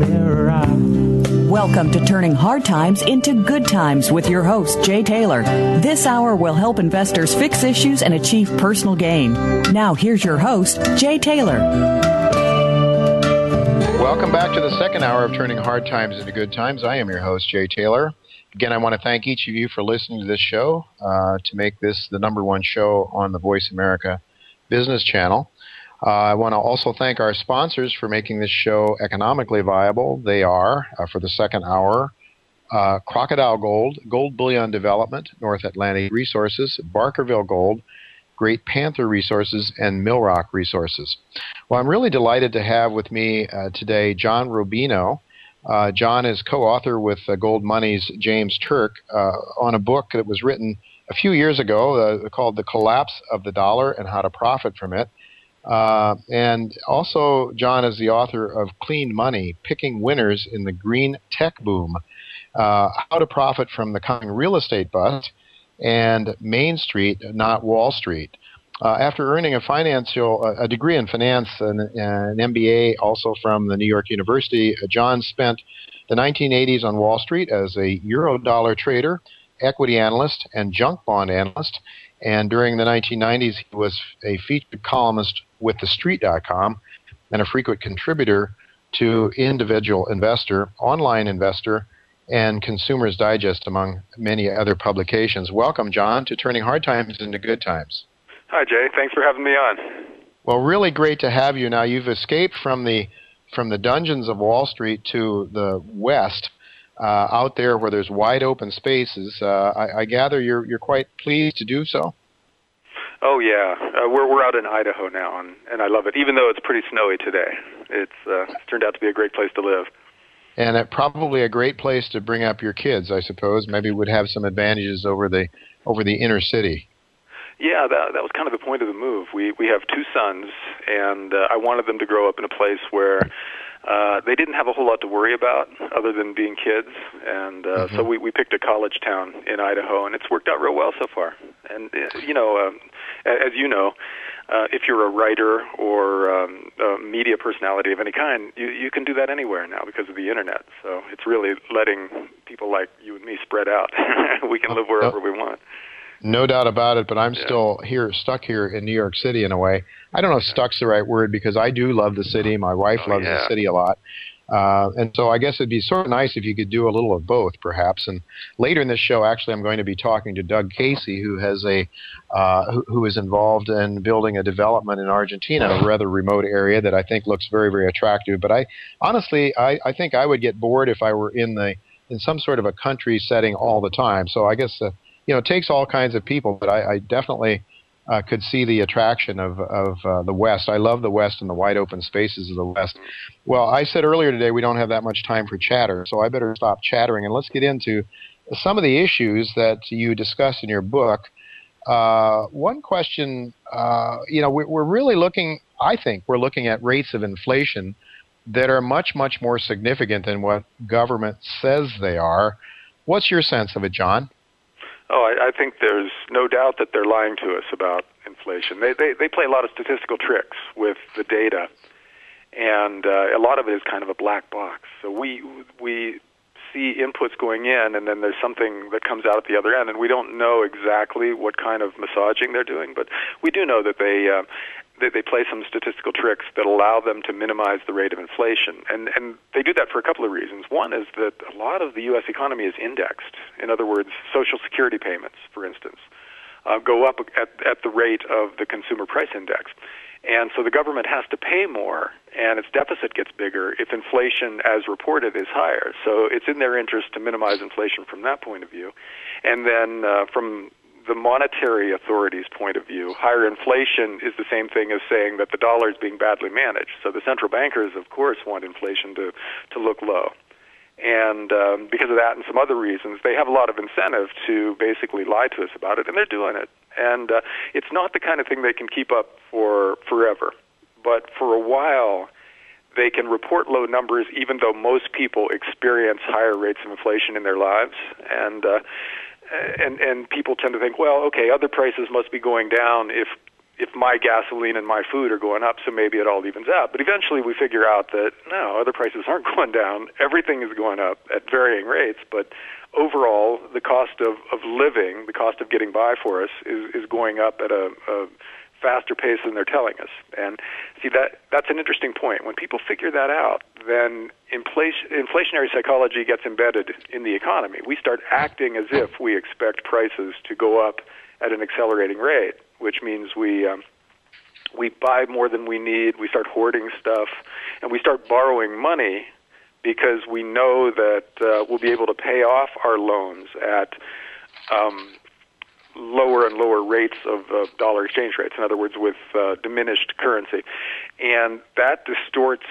lovely ride. Welcome to Turning Hard Times into Good Times with your host, Jay Taylor. This hour will help investors fix issues and achieve personal gain. Now, here's your host, Jay Taylor. Welcome back to the second hour of Turning Hard Times into Good Times. I am your host, Jay Taylor. Again, I want to thank each of you for listening to this show uh, to make this the number one show on the Voice America Business Channel. Uh, I want to also thank our sponsors for making this show economically viable. They are, uh, for the second hour, uh, Crocodile Gold, Gold Bullion Development, North Atlantic Resources, Barkerville Gold, Great Panther Resources, and Millrock Resources. Well, I'm really delighted to have with me uh, today John Rubino. Uh, John is co author with uh, Gold Money's James Turk on a book that was written a few years ago called The Collapse of the Dollar and How to Profit from It. Uh, and also, John is the author of Clean Money Picking Winners in the Green Tech Boom How to Profit from the Coming Real Estate Bust and Main Street, not Wall Street. Uh, after earning a financial a degree in finance and, an MBA also from the New York University, uh, John spent the 1980s on Wall Street as a euro dollar trader, equity analyst, and junk bond analyst. And during the 1990s, he was a featured columnist with TheStreet.com and a frequent contributor to Individual Investor, Online Investor, and Consumers Digest, among many other publications. Welcome, John, to Turning Hard Times into Good Times. Hi, Jay. Thanks for having me on. Well, really great to have you. Now, you've escaped from the from the dungeons of Wall Street to the West, uh, out there where there's wide open spaces. Uh, I, I, gather you're you're quite pleased to do so. Oh yeah, uh, we're we're out in Idaho now, and and I love it. Even though it's pretty snowy today, it's uh, it's turned out to be a great place to live and it, probably a great place to bring up your kids, I suppose. Maybe would have some advantages over the over the inner city. Yeah, that that was kind of the point of the move. We we have two sons, and uh, I wanted them to grow up in a place where uh, they didn't have a whole lot to worry about other than being kids, and uh, mm-hmm. so we we picked a college town in Idaho, and it's worked out real well so far. And uh, you know, um, as you know, uh, if you're a writer or um, a media personality of any kind, you, you can do that anywhere now because of the internet. So it's really letting people like you and me spread out. we can live wherever we want. No doubt about it, but I'm yeah. still here, stuck here in New York City in a way. I don't know if "stuck's" the right word because I do love the city. My wife oh, loves yeah. the city a lot, uh, and so I guess it'd be sort of nice if you could do a little of both, perhaps. And later in this show, actually, I'm going to be talking to Doug Casey, who has a uh, who, who is involved in building a development in Argentina, a rather remote area that I think looks very, very attractive. But I honestly, I, I think I would get bored if I were in the in some sort of a country setting all the time. So I guess uh, you know it takes all kinds of people, but I, I definitely uh, could see the attraction of, of uh, the West. I love the West and the wide open spaces of the West. Well, I said earlier today we don't have that much time for chatter, so I better stop chattering and let's get into some of the issues that you discuss in your book. Uh, one question, uh, you know, we, we're really looking, I think, we're looking at rates of inflation that are much, much more significant than what government says they are. What's your sense of it, John? Oh, I, I think there's no doubt that they're lying to us about inflation. They, they they play a lot of statistical tricks with the data, and uh, a lot of it is kind of a black box. So we we see inputs going in, and then there's something that comes out at the other end, and we don't know exactly what kind of massaging they're doing, but we do know that they uh, they, they play some statistical tricks that allow them to minimize the rate of inflation. And, and they do that for a couple of reasons. One is that a lot of the U.S. economy is indexed. In other words, Social Security payments, for instance, uh, go up at, at the rate of the consumer price index. And so the government has to pay more, and its deficit gets bigger if inflation, as reported, is higher. So it's in their interest to minimize inflation from that point of view. And then uh, from the monetary authority's point of view, higher inflation is the same thing as saying that the dollar is being badly managed. So the central bankers, of course, want inflation to, to look low. And um, because of that and some other reasons, they have a lot of incentive to basically lie to us about it, and they're doing it. And uh, it's not the kind of thing they can keep up for forever. But for a while, they can report low numbers even though most people experience higher rates of inflation in their lives. And uh, and and people tend to think, well, okay, other prices must be going down if if my gasoline and my food are going up, so maybe it all evens out. But eventually we figure out that no, other prices aren't going down. Everything is going up at varying rates, but overall the cost of, of living, the cost of getting by for us is, is going up at a, a faster pace than they're telling us. And see that that's an interesting point. When people figure that out, then inflation, inflationary psychology gets embedded in the economy. We start acting as if we expect prices to go up at an accelerating rate, which means we um, we buy more than we need. We start hoarding stuff, and we start borrowing money because we know that uh, we'll be able to pay off our loans at um, lower and lower rates of uh, dollar exchange rates. In other words, with uh, diminished currency, and that distorts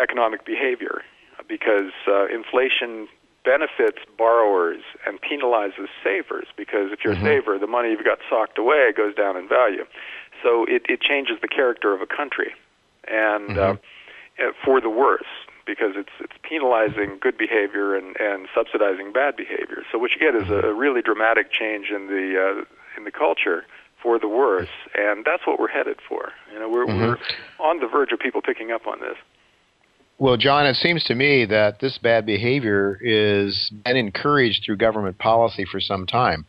economic behavior because uh, inflation benefits borrowers and penalizes savers because if you're mm-hmm. a saver, the money you've got socked away goes down in value. So it, it changes the character of a country, and mm-hmm. uh, for the worse because it's it's penalizing good behavior and and subsidizing bad behavior. So what you get is a really dramatic change in the uh, in the culture for the worse, and that's what we're headed for. You know, we're mm-hmm. we're on the verge of people picking up on this. Well, John, it seems to me that this bad behavior is been encouraged through government policy for some time.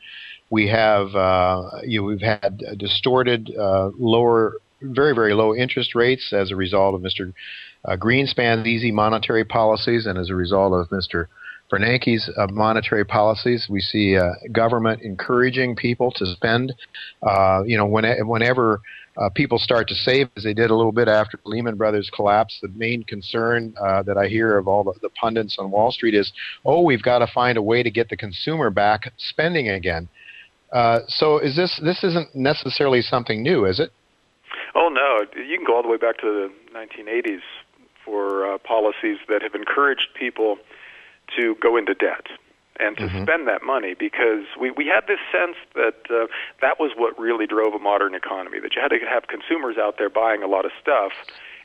We have uh, you know, we've had distorted uh, lower, very very low interest rates as a result of Mr uh, Greenspan's easy monetary policies, and as a result of Mr. Bernanke's uh, monetary policies, we see uh, government encouraging people to spend. Uh, you know, when, whenever uh, people start to save, as they did a little bit after Lehman Brothers collapse, the main concern uh, that I hear of all the, the pundits on Wall Street is, oh, we've got to find a way to get the consumer back spending again. Uh, so, is this this isn't necessarily something new, is it? Oh no, you can go all the way back to the 1980s for uh, policies that have encouraged people to go into debt and to mm-hmm. spend that money because we, we had this sense that uh, that was what really drove a modern economy, that you had to have consumers out there buying a lot of stuff,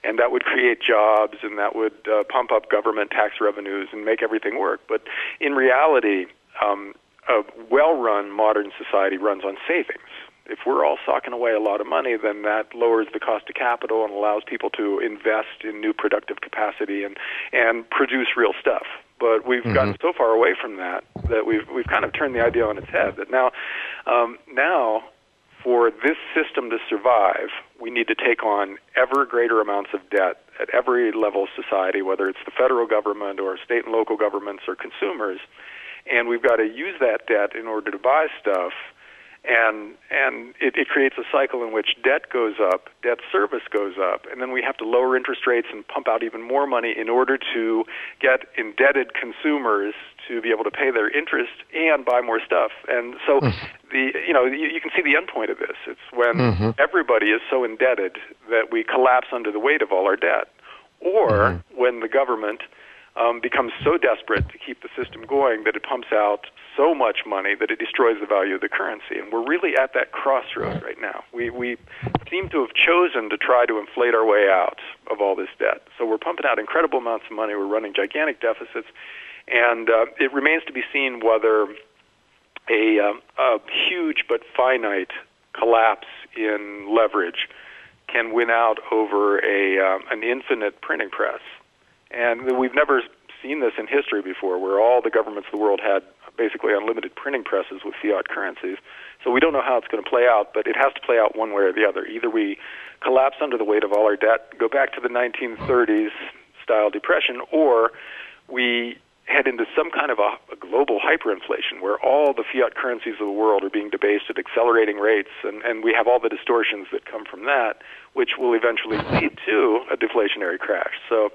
and that would create jobs and that would uh, pump up government tax revenues and make everything work. But in reality, um, a well run modern society runs on savings if we're all socking away a lot of money, then that lowers the cost of capital and allows people to invest in new productive capacity and and produce real stuff. But we've mm-hmm. gotten so far away from that that we've we've kind of turned the idea on its head. That now, um, now for this system to survive, we need to take on ever greater amounts of debt at every level of society, whether it's the federal government or state and local governments or consumers. And we've got to use that debt in order to buy stuff and and it, it creates a cycle in which debt goes up, debt service goes up, and then we have to lower interest rates and pump out even more money in order to get indebted consumers to be able to pay their interest and buy more stuff. And so mm. the you know you, you can see the end point of this. It's when mm-hmm. everybody is so indebted that we collapse under the weight of all our debt, or mm-hmm. when the government um, becomes so desperate to keep the system going that it pumps out so much money that it destroys the value of the currency. And we're really at that crossroads right now. We, we seem to have chosen to try to inflate our way out of all this debt. So we're pumping out incredible amounts of money. We're running gigantic deficits. And uh, it remains to be seen whether a, um, a huge but finite collapse in leverage can win out over a um, an infinite printing press. And we've never seen this in history before, where all the governments of the world had basically unlimited printing presses with fiat currencies. So we don't know how it's going to play out, but it has to play out one way or the other. Either we collapse under the weight of all our debt, go back to the 1930s style depression, or we head into some kind of a, a global hyperinflation where all the fiat currencies of the world are being debased at accelerating rates, and, and we have all the distortions that come from that, which will eventually lead to a deflationary crash. So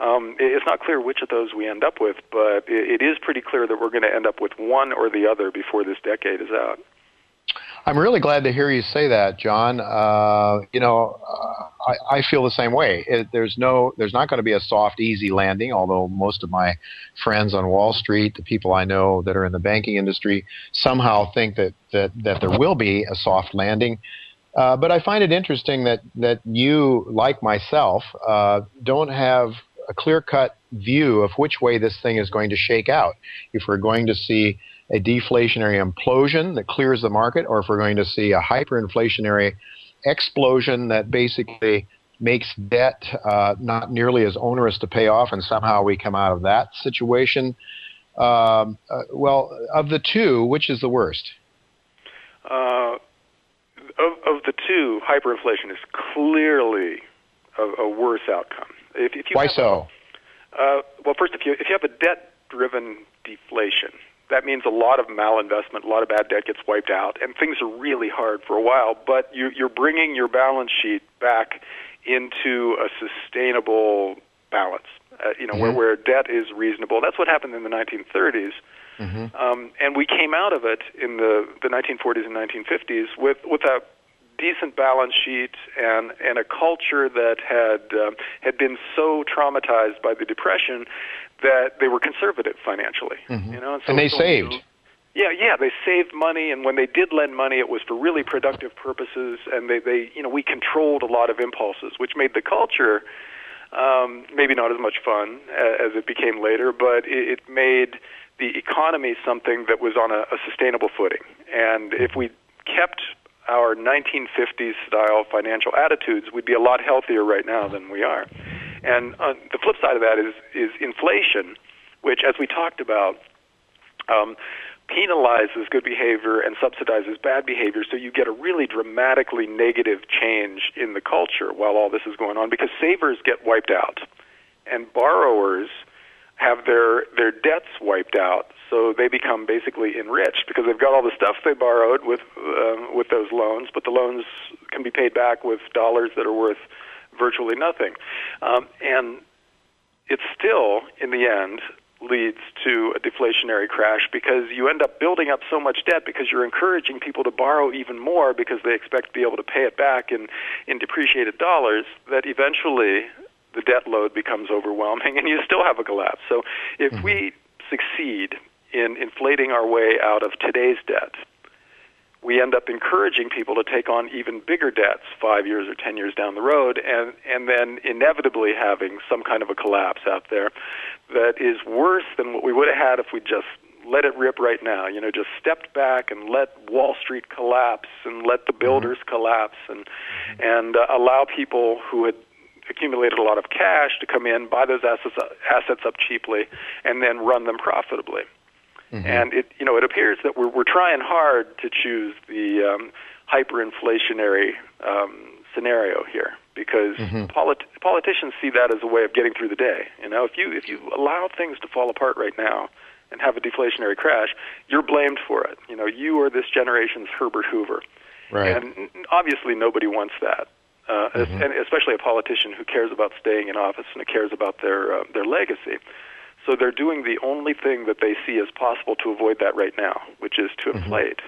um, it's not clear which of those we end up with, but it, is pretty clear that we're going to end up with one or the other before this decade is out. I'm really glad to hear you say that, John. Uh, you know, uh, I, I, feel the same way. It, there's no, there's not going to be a soft, easy landing. Although most of my friends on Wall Street, the people I know that are in the banking industry, somehow think that that that there will be a soft landing. Uh, but I find it interesting that that you, like myself, uh, don't have a clear-cut view of which way this thing is going to shake out. If we're going to see a deflationary implosion that clears the market, or if we're going to see a hyperinflationary explosion that basically makes debt uh, not nearly as onerous to pay off, and somehow we come out of that situation. Um, uh, well, of the two, which is the worst? Uh, of, of the two, hyperinflation is clearly a, a worse outcome. If, if Why so? A, uh, well, first, if you if you have a debt-driven deflation, that means a lot of malinvestment, a lot of bad debt gets wiped out, and things are really hard for a while. But you, you're bringing your balance sheet back into a sustainable balance. Uh, you know, mm-hmm. where where debt is reasonable. That's what happened in the 1930s. Mm-hmm. Um, and we came out of it in the, the 1940s and 1950s with, with a decent balance sheet and, and a culture that had, um, had been so traumatized by the Depression that they were conservative financially. Mm-hmm. You know, and, so and they saved. yeah, yeah, they saved money, and when they did lend money, it was for really productive purposes, and they, they, you know, we controlled a lot of impulses, which made the culture um, maybe not as much fun as it became later, but it, it made the economy something that was on a, a sustainable footing. And if we kept our 1950s style financial attitudes, we'd be a lot healthier right now than we are. And uh, the flip side of that is is inflation, which, as we talked about, um, penalizes good behavior and subsidizes bad behavior. So you get a really dramatically negative change in the culture while all this is going on because savers get wiped out, and borrowers have their their debts wiped out, so they become basically enriched because they've got all the stuff they borrowed with uh, with those loans, but the loans can be paid back with dollars that are worth virtually nothing, um, and it still, in the end, leads to a deflationary crash because you end up building up so much debt because you're encouraging people to borrow even more because they expect to be able to pay it back in in depreciated dollars that eventually the debt load becomes overwhelming and you still have a collapse. So if mm-hmm. we succeed in inflating our way out of today's debt, we end up encouraging people to take on even bigger debts five years or ten years down the road, and, and then inevitably having some kind of a collapse out there that is worse than what we would have had if we just let it rip right now. You know, just stepped back and let Wall Street collapse and let the mm-hmm. builders mm-hmm. collapse and and uh, allow people who had accumulated a lot of cash to come in, buy those assets assets up cheaply, and then run them profitably. Mm-hmm. And it, you know, it appears that we're, we're trying hard to choose the um, hyperinflationary um, scenario here because mm-hmm. polit- politicians see that as a way of getting through the day. You know, if you if you allow things to fall apart right now and have a deflationary crash, you're blamed for it. You know, you are this generation's Herbert Hoover, right. and obviously nobody wants that. Uh, mm-hmm. and especially a politician who cares about staying in office and who cares about their uh, their legacy. So they're doing the only thing that they see as possible to avoid that right now, which is to mm-hmm. inflate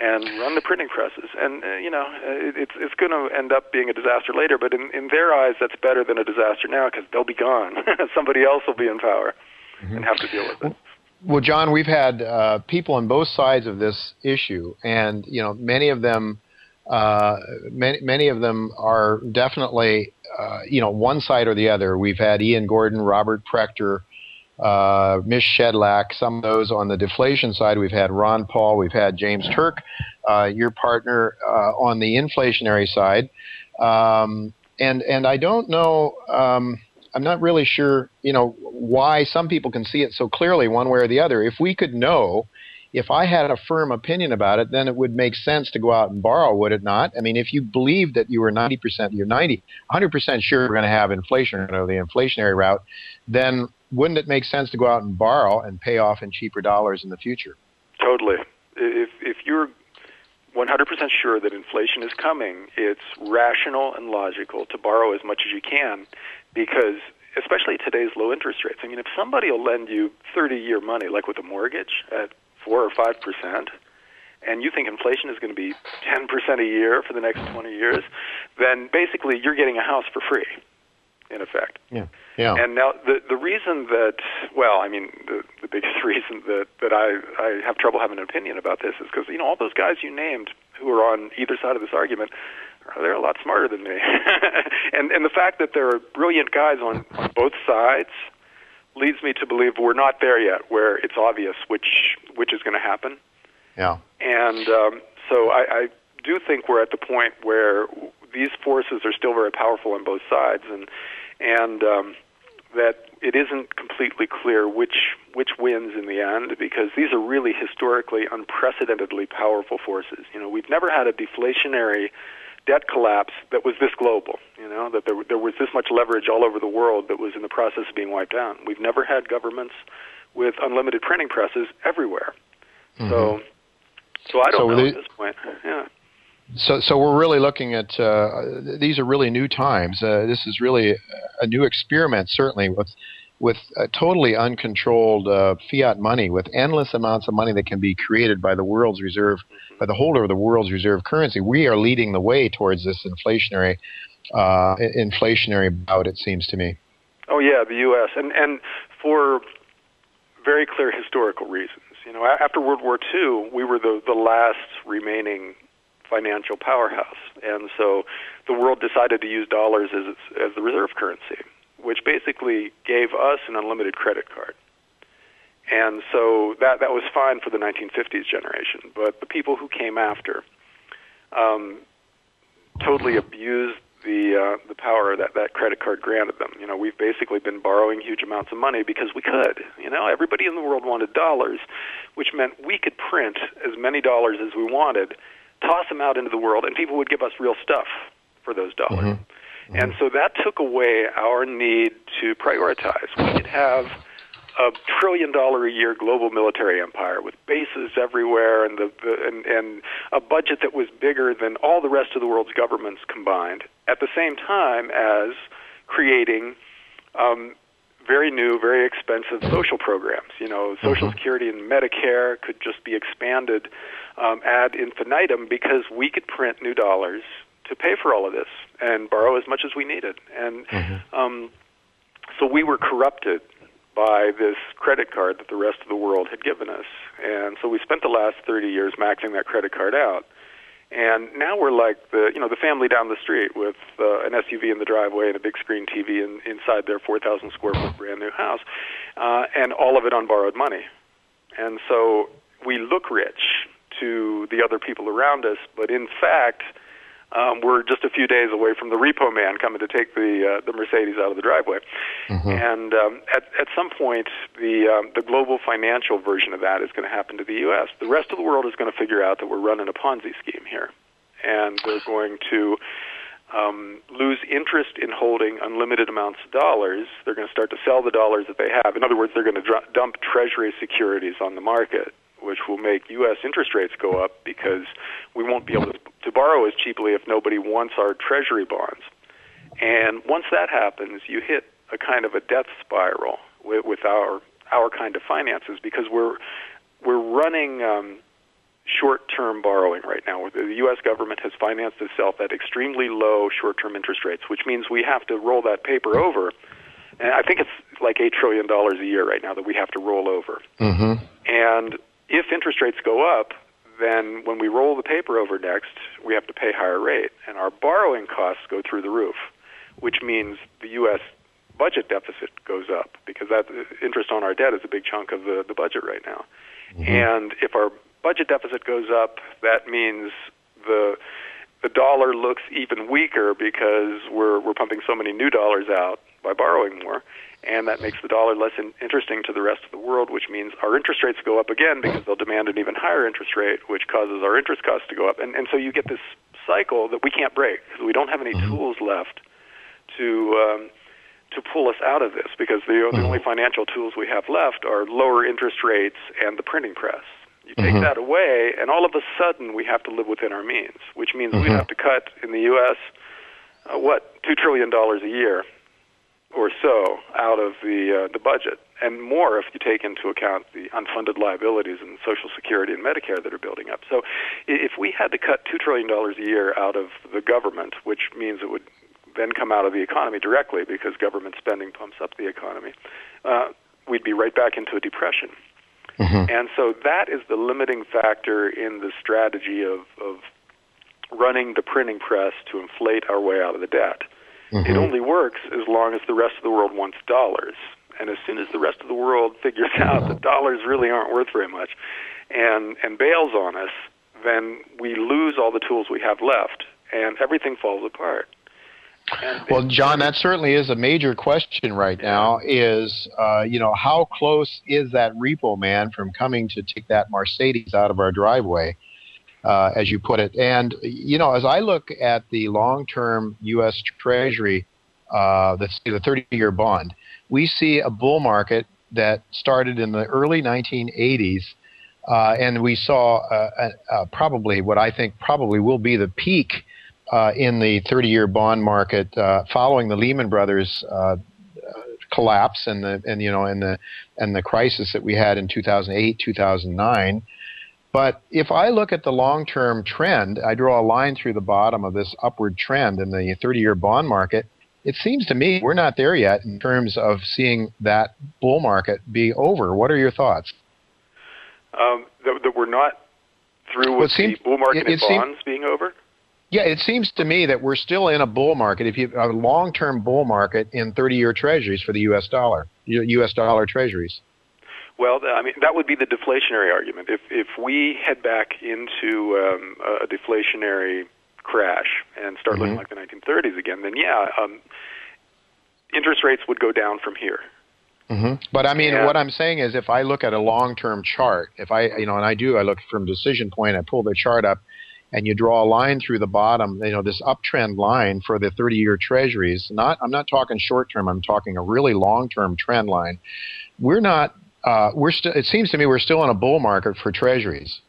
and run the printing presses. And uh, you know, uh, it's it's going to end up being a disaster later. But in in their eyes, that's better than a disaster now because they'll be gone. Somebody else will be in power mm-hmm. and have to deal with it. Well, John, we've had uh, people on both sides of this issue, and you know, many of them, uh, many many of them are definitely, uh, you know, one side or the other. We've had Ian Gordon, Robert Prechter, uh, Mish Shedlock, some of those on the deflation side. We've had Ron Paul, we've had James Turk, uh, your partner uh, on the inflationary side. Um, and, and I don't know, um, I'm not really sure, you know, why some people can see it so clearly one way or the other. If we could know, if I had a firm opinion about it, then it would make sense to go out and borrow, would it not? I mean, if you believe that you were 90%, you're 90, 100% sure you're going to have inflation or the inflationary route, then wouldn't it make sense to go out and borrow and pay off in cheaper dollars in the future? Totally. If if you're 100% sure that inflation is coming, it's rational and logical to borrow as much as you can because especially today's low interest rates. I mean, if somebody will lend you 30-year money like with a mortgage at 4 or 5%, and you think inflation is going to be 10% a year for the next 20 years, then basically you're getting a house for free in effect. Yeah. Yeah. And now the the reason that well, I mean the the biggest reason that that I I have trouble having an opinion about this is because you know all those guys you named who are on either side of this argument they're a lot smarter than me. and and the fact that there are brilliant guys on on both sides leads me to believe we're not there yet where it's obvious which which is going to happen. Yeah. And um, so I, I do think we're at the point where these forces are still very powerful on both sides, and and um, that it isn't completely clear which which wins in the end because these are really historically unprecedentedly powerful forces. You know, we've never had a deflationary debt collapse that was this global. You know, that there there was this much leverage all over the world that was in the process of being wiped out. We've never had governments with unlimited printing presses everywhere. Mm-hmm. So, so I don't so know they, at this point. Yeah. So, so we're really looking at uh, these are really new times. Uh, this is really a new experiment, certainly with with totally uncontrolled uh, fiat money, with endless amounts of money that can be created by the world's reserve, by the holder of the world's reserve currency. We are leading the way towards this inflationary uh, inflationary bout. It seems to me. Oh yeah, the U.S. and and for very clear historical reasons. You know, after World War II, we were the the last remaining financial powerhouse. And so the world decided to use dollars as, as the reserve currency, which basically gave us an unlimited credit card. And so that, that was fine for the 1950s generation. But the people who came after um, totally abused the uh, the power that that credit card granted them. You know, we've basically been borrowing huge amounts of money because we could. You know, everybody in the world wanted dollars, which meant we could print as many dollars as we wanted toss them out into the world, and people would give us real stuff for those dollars. Mm-hmm. Mm-hmm. And so that took away our need to prioritize. We could have a trillion dollar a year global military empire with bases everywhere and the, the and, and a budget that was bigger than all the rest of the world's governments combined at the same time as creating um, very new, very expensive social programs. You know, Social mm-hmm. Security and Medicare could just be expanded um, ad infinitum because we could print new dollars to pay for all of this and borrow as much as we needed. And mm-hmm. um, so we were corrupted by this credit card that the rest of the world had given us. And so we spent the last 30 years maxing that credit card out. And now we're like the you know the family down the street with uh, an SUV in the driveway and a big screen TV in, inside their 4,000 square foot brand new house, uh, and all of it on borrowed money. And so we look rich to the other people around us, but in fact, um, we're just a few days away from the repo man coming to take the uh, the Mercedes out of the driveway. Mm-hmm. And um, at at some point, the um, the global financial version of that is going to happen to the U.S. The rest of the world is going to figure out that we're running a Ponzi scheme here, and they're going to. Um, lose interest in holding unlimited amounts of dollars. They're going to start to sell the dollars that they have. In other words, they're going to dr- dump Treasury securities on the market which will make U.S. interest rates go up because we won't be able to, to borrow as cheaply if nobody wants our Treasury bonds. And once that happens, you hit a kind of a death spiral with, with our our kind of finances because we're we're running um, short-term borrowing right now. The U.S. government has financed itself at extremely low short-term interest rates, which means we have to roll that paper over. And I think it's like eight trillion dollars a year right now that we have to roll over. Mm-hmm. And if interest rates go up, then when we roll the paper over next, we have to pay higher rate, and our borrowing costs go through the roof, which means the U.S. budget deficit goes up because that interest on our debt is a big chunk of the, the budget right now. Mm-hmm. And if our budget deficit goes up, that means the the dollar looks even weaker because we're we're pumping so many new dollars out by borrowing more, and that makes the dollar less in, interesting to the rest of the world, which means our interest rates go up again because they'll demand an even higher interest rate, which causes our interest costs to go up, and and so you get this cycle that we can't break because we don't have any mm-hmm. tools left to. Um, to pull us out of this because the, mm-hmm. the only financial tools we have left are lower interest rates and the printing press. You take mm-hmm. that away, and all of a sudden we have to live within our means, which means mm-hmm. we have to cut in the U.S. Uh, what two trillion dollars a year or so out of the uh, the budget, and more if you take into account the unfunded liabilities in Social Security and Medicare that are building up. So, if we had to cut two trillion dollars a year out of the government, which means it would then come out of the economy directly because government spending pumps up the economy, uh, we'd be right back into a depression. Mm-hmm. And so that is the limiting factor in the strategy of, of running the printing press to inflate our way out of the debt. Mm-hmm. It only works as long as the rest of the world wants dollars. And as soon as the rest of the world figures out that dollars really aren't worth very much and, and bails on us, then we lose all the tools we have left and everything falls apart. Well, John, that certainly is a major question right now. Is uh, you know how close is that repo man from coming to take that Mercedes out of our driveway, uh, as you put it? And you know, as I look at the long-term U.S. Treasury, uh, the the 30-year bond, we see a bull market that started in the early 1980s. Uh, and we saw uh, uh, probably what I think probably will be the peak uh, in the 30-year bond market uh, following the Lehman Brothers uh, collapse and the and you know and the and the crisis that we had in 2008 2009 but if I look at the long-term trend I draw a line through the bottom of this upward trend in the 30-year bond market it seems to me we're not there yet in terms of seeing that bull market be over. What are your thoughts? Um, that, that, we're not through with well, the bull market it, it bonds being over yeah, it seems to me that we're still in a bull market. If you a long-term bull market in 30-year Treasuries for the U.S. dollar, U.S. dollar Treasuries. Well, I mean that would be the deflationary argument. If if we head back into um, a deflationary crash and start mm-hmm. looking like the 1930s again, then yeah, um, interest rates would go down from here. Mm-hmm. But I mean, yeah. what I'm saying is, if I look at a long-term chart, if I, you know, and I do, I look from decision point, I pull the chart up, and you draw a line through the bottom, you know, this uptrend line for the 30-year treasuries. Not, I'm not talking short term. I'm talking a really long-term trend line. We're not. Uh, we're still. It seems to me we're still in a bull market for treasuries.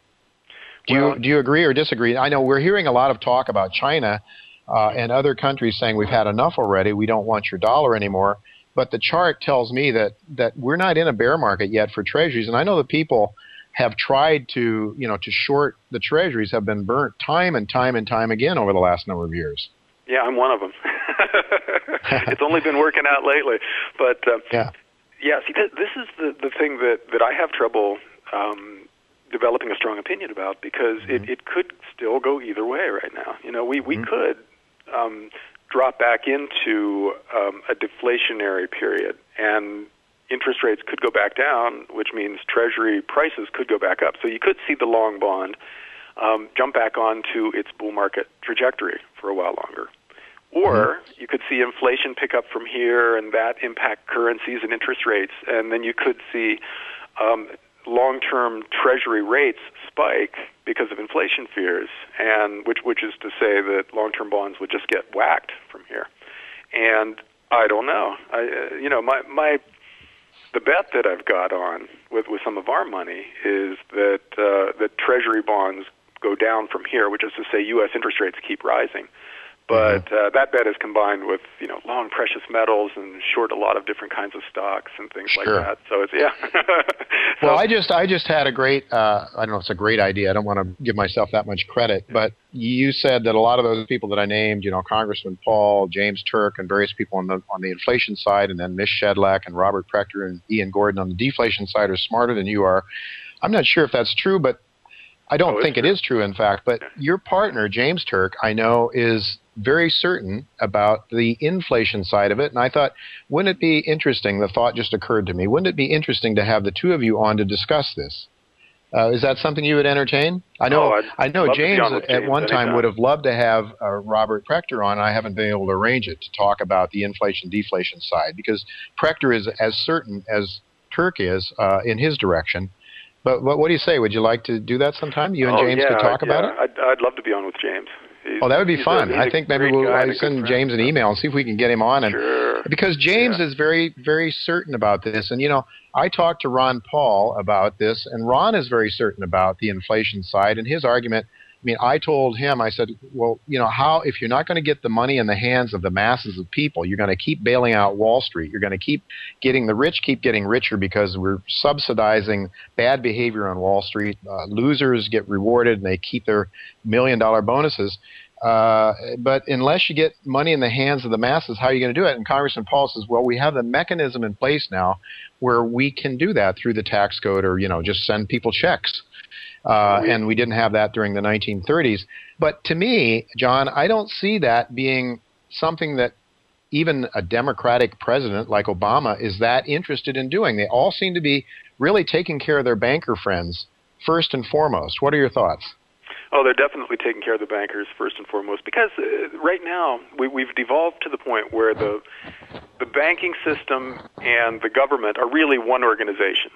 Do well, you do you agree or disagree? I know we're hearing a lot of talk about China uh, and other countries saying we've had enough already. We don't want your dollar anymore. But the chart tells me that that we're not in a bear market yet for treasuries. And I know the people have tried to, you know, to short the treasuries have been burnt time and time and time again over the last number of years. Yeah, I'm one of them. it's only been working out lately, but uh, yeah, yeah. See, th- this is the the thing that that I have trouble um, developing a strong opinion about because mm-hmm. it it could still go either way right now. You know, we we mm-hmm. could um, drop back into um, a deflationary period and interest rates could go back down, which means Treasury prices could go back up. So you could see the long bond um, jump back onto its bull market trajectory for a while longer. Or mm-hmm. you could see inflation pick up from here and that impact currencies and interest rates. And then you could see um, long term Treasury rates spike because of inflation fears, and which, which is to say that long term bonds would just get whacked from here. And I don't know. I, uh, you know, my, my the bet that I've got on with with some of our money is that uh, that Treasury bonds go down from here, which is to say U.S. interest rates keep rising. But mm-hmm. uh, that bet is combined with you know long precious metals and short a lot of different kinds of stocks and things sure. like that. So it's yeah. so, well, I just I just had a great uh, I don't know it's a great idea. I don't want to give myself that much credit, but you said that a lot of those people that I named, you know, Congressman Paul, James Turk, and various people on the on the inflation side, and then Mish Shedlock and Robert Prechter and Ian Gordon on the deflation side are smarter than you are. I'm not sure if that's true, but I don't oh, think true. it is true, in fact. But your partner, James Turk, I know is very certain about the inflation side of it. And I thought, wouldn't it be interesting? The thought just occurred to me. Wouldn't it be interesting to have the two of you on to discuss this? Uh, is that something you would entertain? I know. Oh, I know James on at James one time would have loved to have uh, Robert Prechter on. I haven't been able to arrange it to talk about the inflation deflation side because Prechter is as certain as Turk is uh, in his direction. But, but what do you say? Would you like to do that sometime? You and oh, James yeah, could talk yeah. about it. I'd, I'd love to be on with James. He's- Oh, that would be fun. he's I a think maybe we'll I send. James an email and see if we can get him on. And Sure. because James Yeah. is very, very certain about this. And you know, I talked to Ron Paul about this, and Ron is very certain about the inflation side. And his argument, mean, I told him, I said, well, you know, how if you're not going to get the money in the hands of the masses of people, you're going to keep bailing out Wall Street. You're going to keep getting the rich keep getting richer because we're subsidizing bad behavior on Wall Street. Uh, losers get rewarded, and they keep their million dollar bonuses. Uh, but unless you get money in the hands of the masses, how are you going to do it? And Congressman Paul says, well, we have the mechanism in place now where we can do that through the tax code or, you know, just send people checks. Uh, and we didn't have that during the 1930s. But to me, John, I don't see that being something that even a Democratic president like Obama is that interested in doing. They all seem to be really taking care of their banker friends first and foremost. What are your thoughts? Oh, they're definitely taking care of the bankers first and foremost because uh, right now we, we've devolved to the point where the the banking system and the government are really one organization.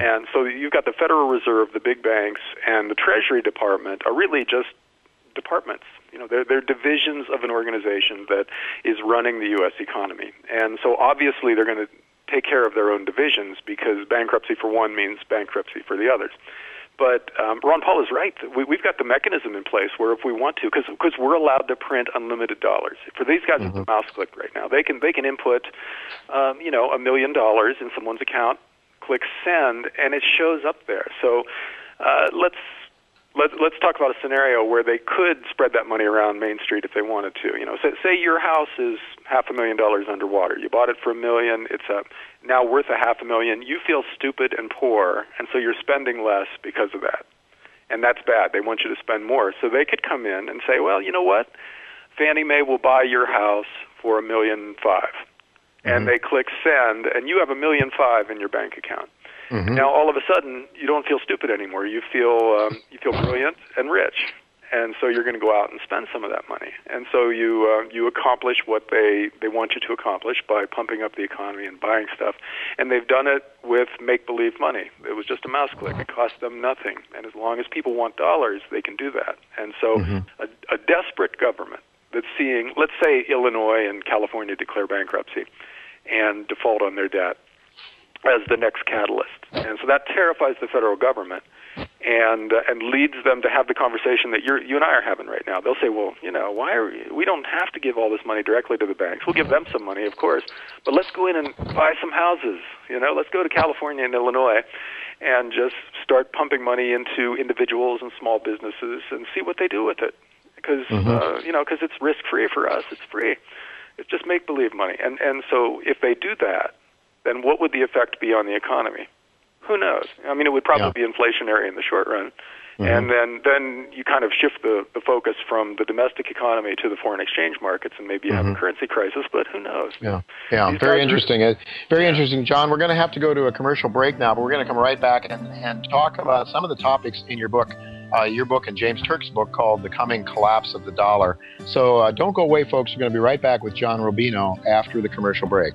And so you've got the Federal Reserve, the big banks, and the Treasury Department are really just departments. You know, they're, they're divisions of an organization that is running the U.S. economy. And so obviously they're going to take care of their own divisions because bankruptcy for one means bankruptcy for the others. But um, Ron Paul is right. We, we've got the mechanism in place where if we want to, because we're allowed to print unlimited dollars. For these guys, it's a mouse click right now. They can they can input, um, you know, a million dollars in someone's account, click send, and it shows up there. So uh, let's let, let's talk about a scenario where they could spread that money around Main Street if they wanted to. You know, say, say your house is half a million dollars underwater. You bought it for a million. It's a, now worth a half a million. You feel stupid and poor, and so you're spending less because of that. And that's bad. They want you to spend more. So they could come in and say, well, you know what? Fannie Mae will buy your house for a million five. And they click send, and you have a million five in your bank account. Now, all of a sudden, you don't feel stupid anymore. You feel um, you feel brilliant and rich, and so you're going to go out and spend some of that money. And so you uh, you accomplish what they they want you to accomplish by pumping up the economy and buying stuff. And they've done it with make believe money. It was just a mouse click. It cost them nothing. And as long as people want dollars, they can do that. And so a, a desperate government that's seeing, let's say, Illinois and California declare bankruptcy and default on their debt as the next catalyst. And so that terrifies the federal government and uh, and leads them to have the conversation that you're, you and I are having right now. They'll say, "Well, you know, why are we, we don't have to give all this money directly to the banks. We'll give them some money, of course, but let's go in and buy some houses. You know, let's go to California and Illinois and just start pumping money into individuals and small businesses and see what they do with it. Because uh, you know, because it's risk free for us. It's free. It's just make believe money. And and so if they do that, then what would the effect be on the economy? Who knows? I mean, it would probably be inflationary in the short run. And then, then you kind of shift the, the focus from the domestic economy to the foreign exchange markets, and maybe you have a currency crisis. But who knows? Yeah, yeah, These very guys are- interesting. Uh, very interesting, John. We're going to have to go to a commercial break now, but we're going to come right back and, and talk about some of the topics in your book, uh, your book and James Turk's book called "The Coming Collapse of the Dollar." So uh, don't go away, folks. We're going to be right back with John Rubino after the commercial break.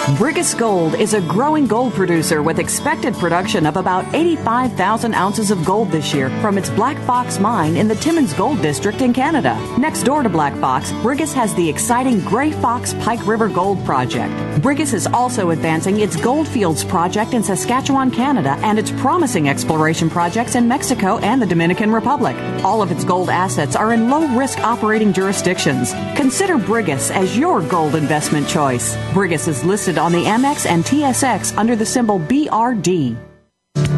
Brigus Gold is a growing gold producer with expected production of about 85,000 ounces of gold this year from its Black Fox mine in the Timmins Gold District in Canada. Next door to Black Fox, Brigus has the exciting Grey Fox Pike River Gold Project. Brigus is also advancing its Goldfields project in Saskatchewan, Canada, and its promising exploration projects in Mexico and the Dominican Republic. All of its gold assets are in low risk operating jurisdictions. Consider Brigus as your gold investment choice. Brigus is listed on the Amex and TSX under the symbol BRD.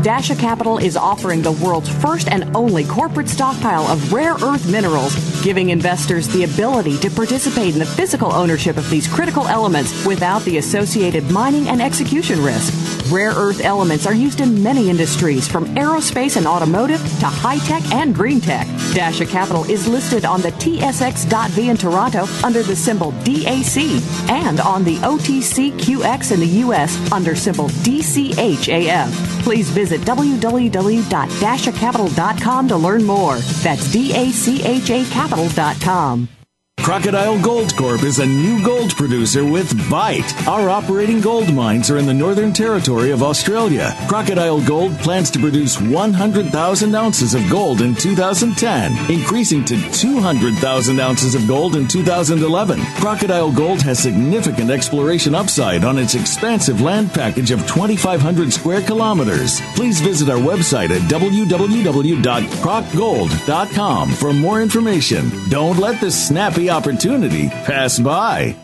Dacha Capital is offering the world's first and only corporate stockpile of rare earth minerals, giving investors the ability to participate in the physical ownership of these critical elements without the associated mining and execution risk. Rare earth elements are used in many industries, from aerospace and automotive to high tech and green tech. Dacha Capital is listed on the TSX.V in Toronto under the symbol DAC and on the OTCQX in the US under symbol DCHAF. Please visit www.dachacapital.com to learn more. That's D-A-C-H-A capital.com. Crocodile Gold Corp is a new gold producer with Bite. Our operating gold mines are in the Northern Territory of Australia. Crocodile Gold plans to produce 100,000 ounces of gold in 2010, increasing to 200,000 ounces of gold in 2011. Crocodile Gold has significant exploration upside on its expansive land package of 2,500 square kilometers. Please visit our website at www.crocgold.com for more information. Don't let this snappy opportunity pass by.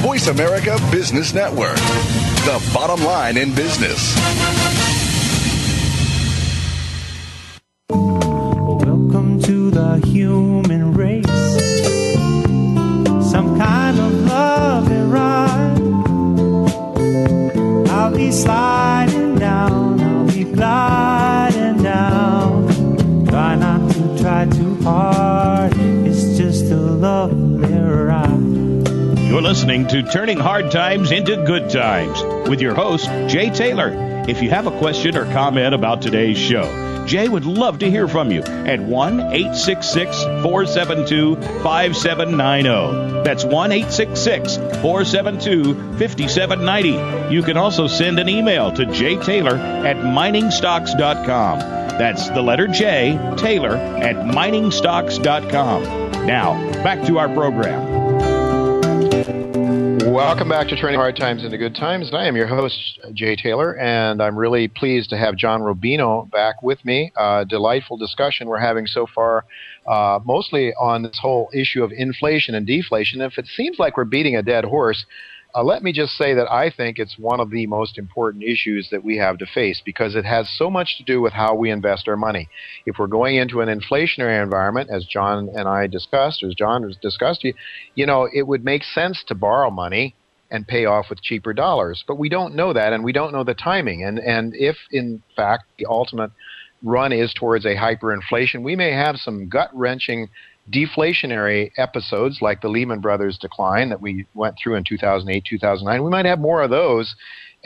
Voice America Business Network, the bottom line in business. Welcome to the human listening to Turning Hard Times into Good Times with your host, Jay Taylor. If you have a question or comment about today's show, Jay would love to hear from you at 1 866 472 5790. That's 1 866 472 5790. You can also send an email to jtaylor at miningstocks.com. That's the letter J, Taylor at miningstocks.com. Now, back to our program. Welcome back to Turning Hard Times into Good Times. I am your host, Jay Taylor, and I'm really pleased to have John Rubino back with me. Uh, delightful discussion we're having so far, uh, mostly on this whole issue of inflation and deflation. If it seems like we're beating a dead horse, uh, let me just say that I think it's one of the most important issues that we have to face because it has so much to do with how we invest our money. If we're going into an inflationary environment, as John and I discussed, as John has discussed, you, you know, it would make sense to borrow money and pay off with cheaper dollars. But we don't know that, and we don't know the timing. And and if in fact the ultimate run is towards a hyperinflation, we may have some gut wrenching deflationary episodes like the Lehman Brothers decline that we went through in 2008, 2009. We might have more of those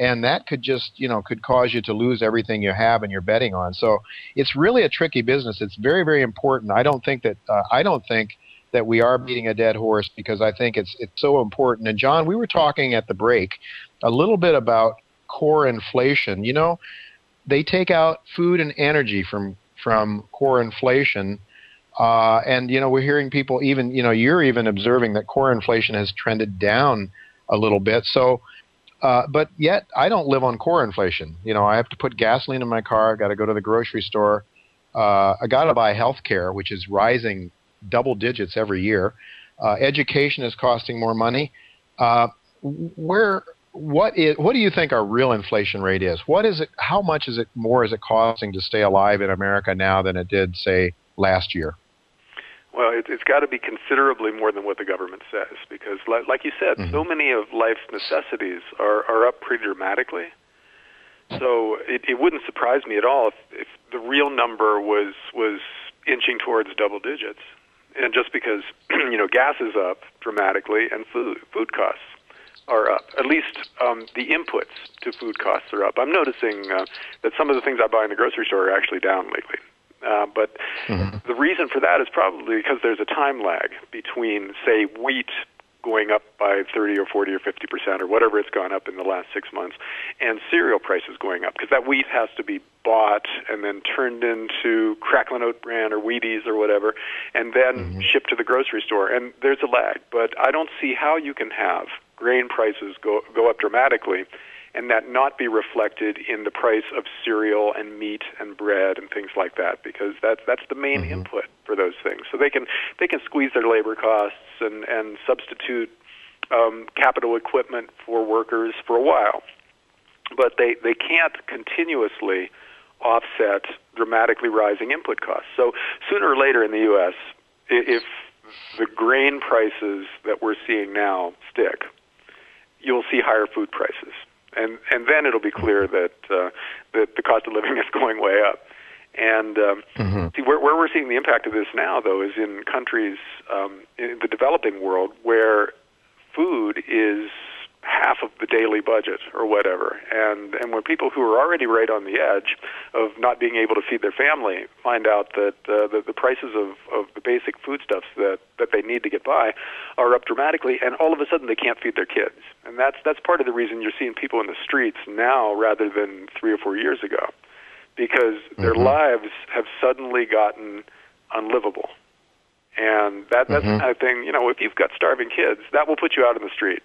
and that could just, you know, could cause you to lose everything you have and you're betting on. So it's really a tricky business. It's very very important. I don't think that uh, I don't think that we are beating a dead horse because I think it's it's so important. And John, we were talking at the break a little bit about core inflation. You know, they take out food and energy from from core inflation uh, and you know, we're hearing people even you know you're even observing that core inflation has trended down a little bit. So, uh, but yet I don't live on core inflation. You know, I have to put gasoline in my car. I got to go to the grocery store. Uh, I got to buy health care, which is rising double digits every year. Uh, education is costing more money. Uh, where what is what do you think our real inflation rate is? What is it? How much is it more is it costing to stay alive in America now than it did say last year? Well, it, it's got to be considerably more than what the government says, because, like, like you said, mm-hmm. so many of life's necessities are, are up pretty dramatically. So it, it wouldn't surprise me at all if, if the real number was was inching towards double digits, and just because you know gas is up dramatically and food food costs are up. At least um, the inputs to food costs are up. I'm noticing uh, that some of the things I buy in the grocery store are actually down lately. Uh, but mm-hmm. the reason for that is probably because there's a time lag between, say, wheat going up by 30 or 40 or 50 percent or whatever it's gone up in the last six months, and cereal prices going up because that wheat has to be bought and then turned into Cracklin Oat Bran or Wheaties or whatever, and then mm-hmm. shipped to the grocery store. And there's a lag, but I don't see how you can have grain prices go go up dramatically and that not be reflected in the price of cereal and meat and bread and things like that because that's that's the main mm-hmm. input for those things. So they can they can squeeze their labor costs and and substitute um, capital equipment for workers for a while. But they they can't continuously offset dramatically rising input costs. So sooner or later in the US if the grain prices that we're seeing now stick you'll see higher food prices and and then it'll be clear that uh, that the cost of living is going way up. And um, mm-hmm. see where, where we're seeing the impact of this now, though, is in countries um, in the developing world where food is half of the daily budget or whatever. And and when people who are already right on the edge of not being able to feed their family find out that uh, the, the prices of, of the basic foodstuffs that, that they need to get by are up dramatically, and all of a sudden they can't feed their kids. And that's that's part of the reason you're seeing people in the streets now rather than three or four years ago, because their mm-hmm. lives have suddenly gotten unlivable. And that that's mm-hmm. the kind of thing, you know, if you've got starving kids, that will put you out in the street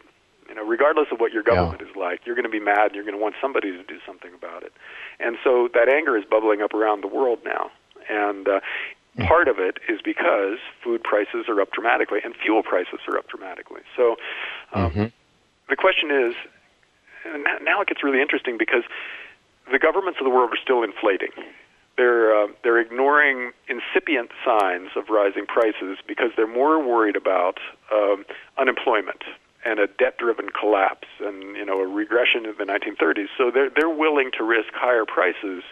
you know, regardless of what your government yeah. is like, you're going to be mad and you're going to want somebody to do something about it. And so that anger is bubbling up around the world now. And uh, mm. part of it is because food prices are up dramatically and fuel prices are up dramatically. So um, mm-hmm. the question is, and now it gets really interesting because the governments of the world are still inflating. They're uh, they're ignoring incipient signs of rising prices because they're more worried about um, unemployment and a debt-driven collapse and you know a regression of the 1930s. So they're they're willing to risk higher prices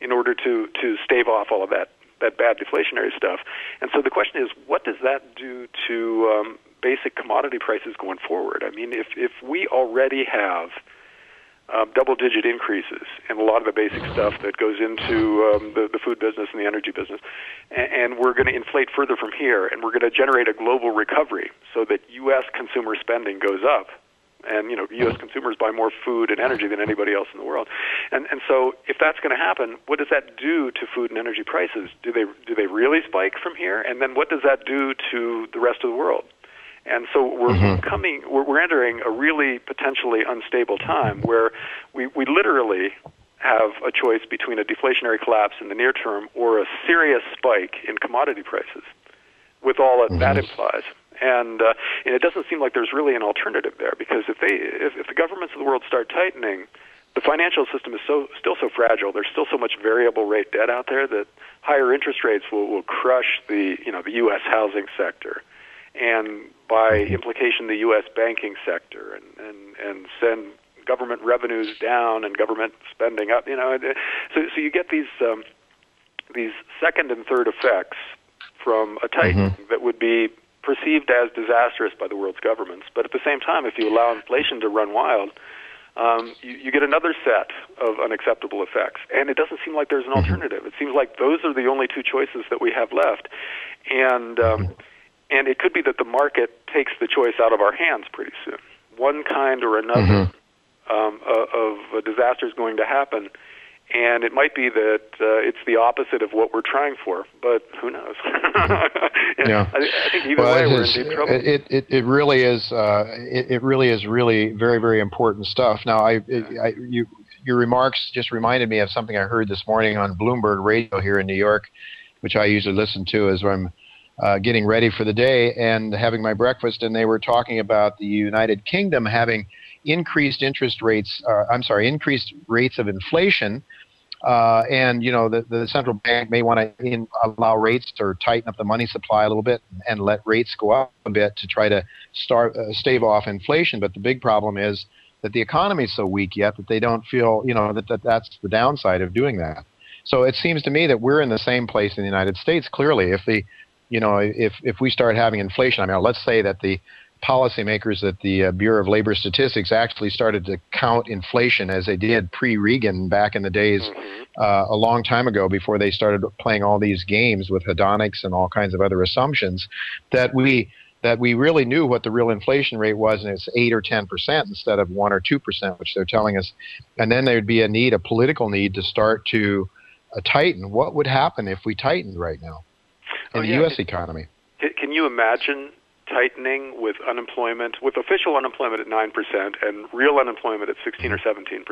in order to to stave off all of that that bad deflationary stuff. And so the question is, what does that do to um, basic commodity prices going forward? I mean, if if we already have um, double-digit increases in a lot of the basic stuff that goes into um, the, the food business and the energy business, and, and we're going to inflate further from here, and we're going to generate a global recovery so that U.S. consumer spending goes up and you know U.S. consumers buy more food and energy than anybody else in the world, and and so if that's going to happen, what does that do to food and energy prices? Do they do they really spike from here? And then what does that do to the rest of the world? And so we're mm-hmm. coming, we're, we're entering a really potentially unstable time where we, we literally have a choice between a deflationary collapse in the near term or a serious spike in commodity prices, with all that mm-hmm. that implies. And, uh, and it doesn't seem like there's really an alternative there because if they, if, if the governments of the world start tightening, the financial system is so still so fragile. There's still so much variable rate debt out there that higher interest rates will, will crush the you know the U.S. housing sector and by mm-hmm. implication the U.S. banking sector, and and and send government revenues down and government spending up. You know, so so you get these um, these second and third effects from a tightening mm-hmm. that would be perceived as disastrous by the world's governments. But at the same time, if you allow inflation to run wild, um, you, you get another set of unacceptable effects. And it doesn't seem like there's an mm-hmm. alternative. It seems like those are the only two choices that we have left. And um, mm-hmm and it could be that the market takes the choice out of our hands pretty soon. One kind or another mm-hmm. um, of a disaster is going to happen, and it might be that uh, it's the opposite of what we're trying for, but who knows? yeah, I, I, think either well, way we're in deep trouble. It, it, it really is uh, it, it really is really very very important stuff. Now, I, I you your remarks just reminded me of something I heard this morning on Bloomberg Radio here in New York, which I usually listen to as I'm uh, getting ready for the day and having my breakfast, and they were talking about the United Kingdom having increased interest rates, uh, I'm sorry, increased rates of inflation. Uh, and you know the, the central bank may want to allow rates or tighten up the money supply a little bit and let rates go up a bit to try to start uh, stave off inflation. But the big problem is that the economy is so weak yet that they don't feel you know that, that that's the downside of doing that. So it seems to me that we're in the same place in the United States. Clearly, if the you know if if we start having inflation, I mean, let's say that the policymakers at the uh, Bureau of Labor Statistics actually started to count inflation as they did pre Reagan back in the days mm-hmm. uh, a long time ago before they started playing all these games with hedonics and all kinds of other assumptions that we that we really knew what the real inflation rate was and it's 8 or 10 percent instead of 1 or 2 percent which they're telling us. And then there would be a need a political need to start to uh, tighten. What would happen if we tightened right now in oh, the yeah. U.S. economy can you imagine tightening with unemployment, with official unemployment at 9% and real unemployment at 16 or 17%.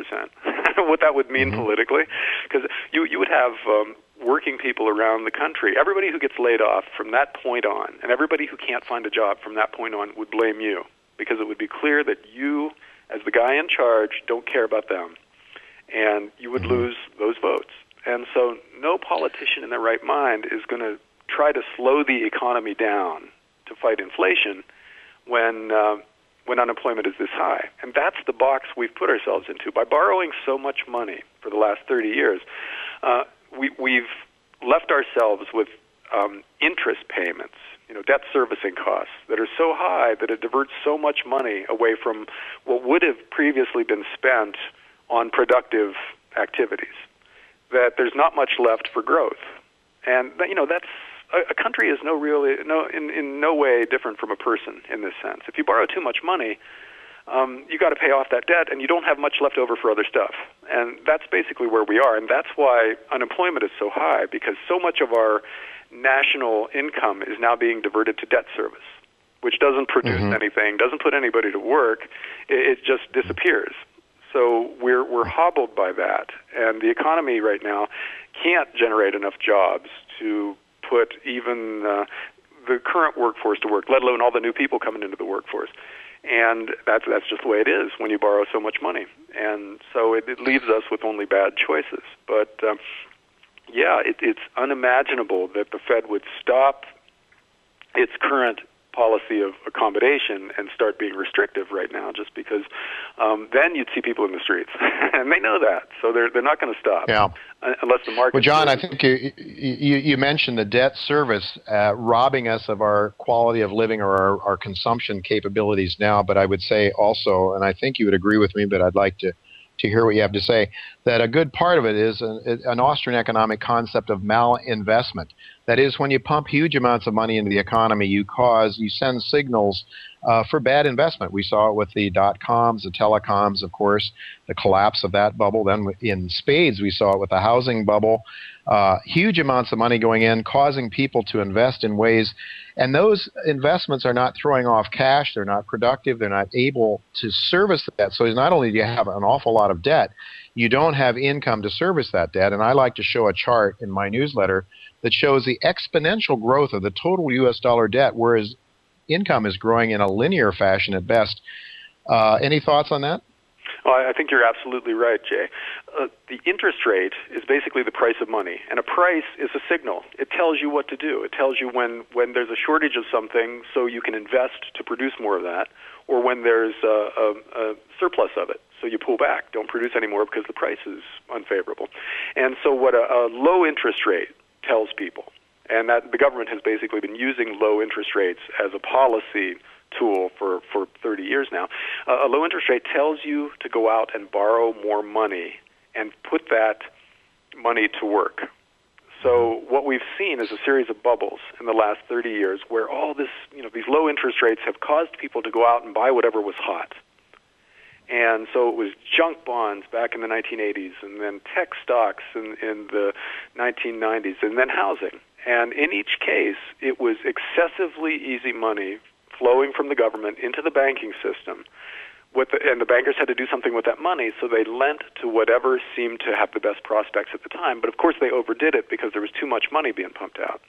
what that would mean mm-hmm. politically. Because you, you would have um, working people around the country, everybody who gets laid off from that point on, and everybody who can't find a job from that point on would blame you. Because it would be clear that you, as the guy in charge, don't care about them. And you would mm-hmm. lose those votes. And so no politician in their right mind is going to try to slow the economy down to fight inflation when uh, when unemployment is this high. And that's the box we've put ourselves into by borrowing so much money for the last 30 years. Uh, we, we've left ourselves with um, interest payments, you know, debt servicing costs that are so high that it diverts so much money away from what would have previously been spent on productive activities that there's not much left for growth. And you know that's a, a country is no really no in in no way different from a person in this sense. If you borrow too much money, um, you got to pay off that debt, and you don't have much left over for other stuff. And that's basically where we are, and that's why unemployment is so high because so much of our national income is now being diverted to debt service, which doesn't produce mm-hmm. anything, doesn't put anybody to work. It, it just disappears. So we're we're hobbled by that, and the economy right now can't generate enough jobs to put even uh, the current workforce to work, let alone all the new people coming into the workforce. And that's that's just the way it is when you borrow so much money. And so it, it leaves us with only bad choices. But um, yeah, it, it's unimaginable that the Fed would stop its current policy of accommodation and start being restrictive right now, just because um, then you'd see people in the streets, and they know that, so they're they're not going to stop. Yeah. Unless the market. Well, John, I think you, you, you mentioned the debt service uh, robbing us of our quality of living or our, our consumption capabilities now. But I would say also, and I think you would agree with me, but I'd like to to hear what you have to say. That a good part of it is an, an Austrian economic concept of malinvestment. That is, when you pump huge amounts of money into the economy, you cause, you send signals uh, for bad investment. We saw it with the dot coms, the telecoms, of course, the collapse of that bubble. Then in spades, we saw it with the housing bubble. Uh, huge amounts of money going in, causing people to invest in ways, and those investments are not throwing off cash. They're not productive. They're not able to service debt. So not only do you have an awful lot of debt, you don't have income to service that debt. And I like to show a chart in my newsletter that shows the exponential growth of the total U.S. dollar debt, whereas income is growing in a linear fashion at best. Uh, any thoughts on that? Well, I think you're absolutely right, Jay. Uh, the interest rate is basically the price of money, and a price is a signal. It tells you what to do. It tells you when, when there's a shortage of something so you can invest to produce more of that, or when there's a, a, a surplus of it so you pull back. Don't produce anymore because the price is unfavorable. And so, what a, a low interest rate tells people. And that the government has basically been using low interest rates as a policy tool for, for 30 years now. Uh, a low interest rate tells you to go out and borrow more money and put that money to work. So what we've seen is a series of bubbles in the last 30 years where all this, you know, these low interest rates have caused people to go out and buy whatever was hot. And so it was junk bonds back in the 1980s, and then tech stocks in, in the 1990s, and then housing. And in each case, it was excessively easy money flowing from the government into the banking system. With the, and the bankers had to do something with that money, so they lent to whatever seemed to have the best prospects at the time. But of course, they overdid it because there was too much money being pumped out.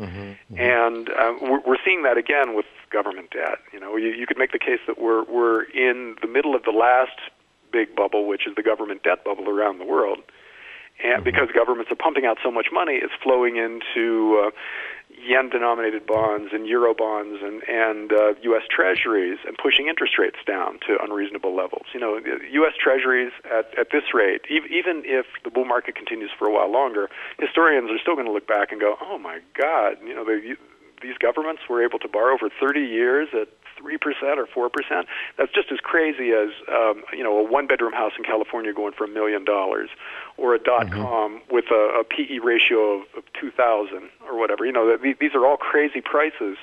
Mm-hmm, And uh, we're, we're seeing that again with government debt. You know, you, you could make the case that we're we're in the middle of the last big bubble, which is the government debt bubble around the world. And mm-hmm. because governments are pumping out so much money, it's flowing into uh, yen-denominated bonds and euro bonds and and uh, U.S. Treasuries and pushing interest rates down to unreasonable levels. You know, U.S. Treasuries at at this rate, even if the bull market continues for a while longer, historians are still going to look back and go, "Oh my God!" You know, they, these governments were able to borrow for 30 years at three percent or four percent. That's just as crazy as um, you know a one-bedroom house in California going for a million dollars, or a dot mm-hmm. com with a, a PE ratio of, of 2,000 or whatever. You know, these are all crazy prices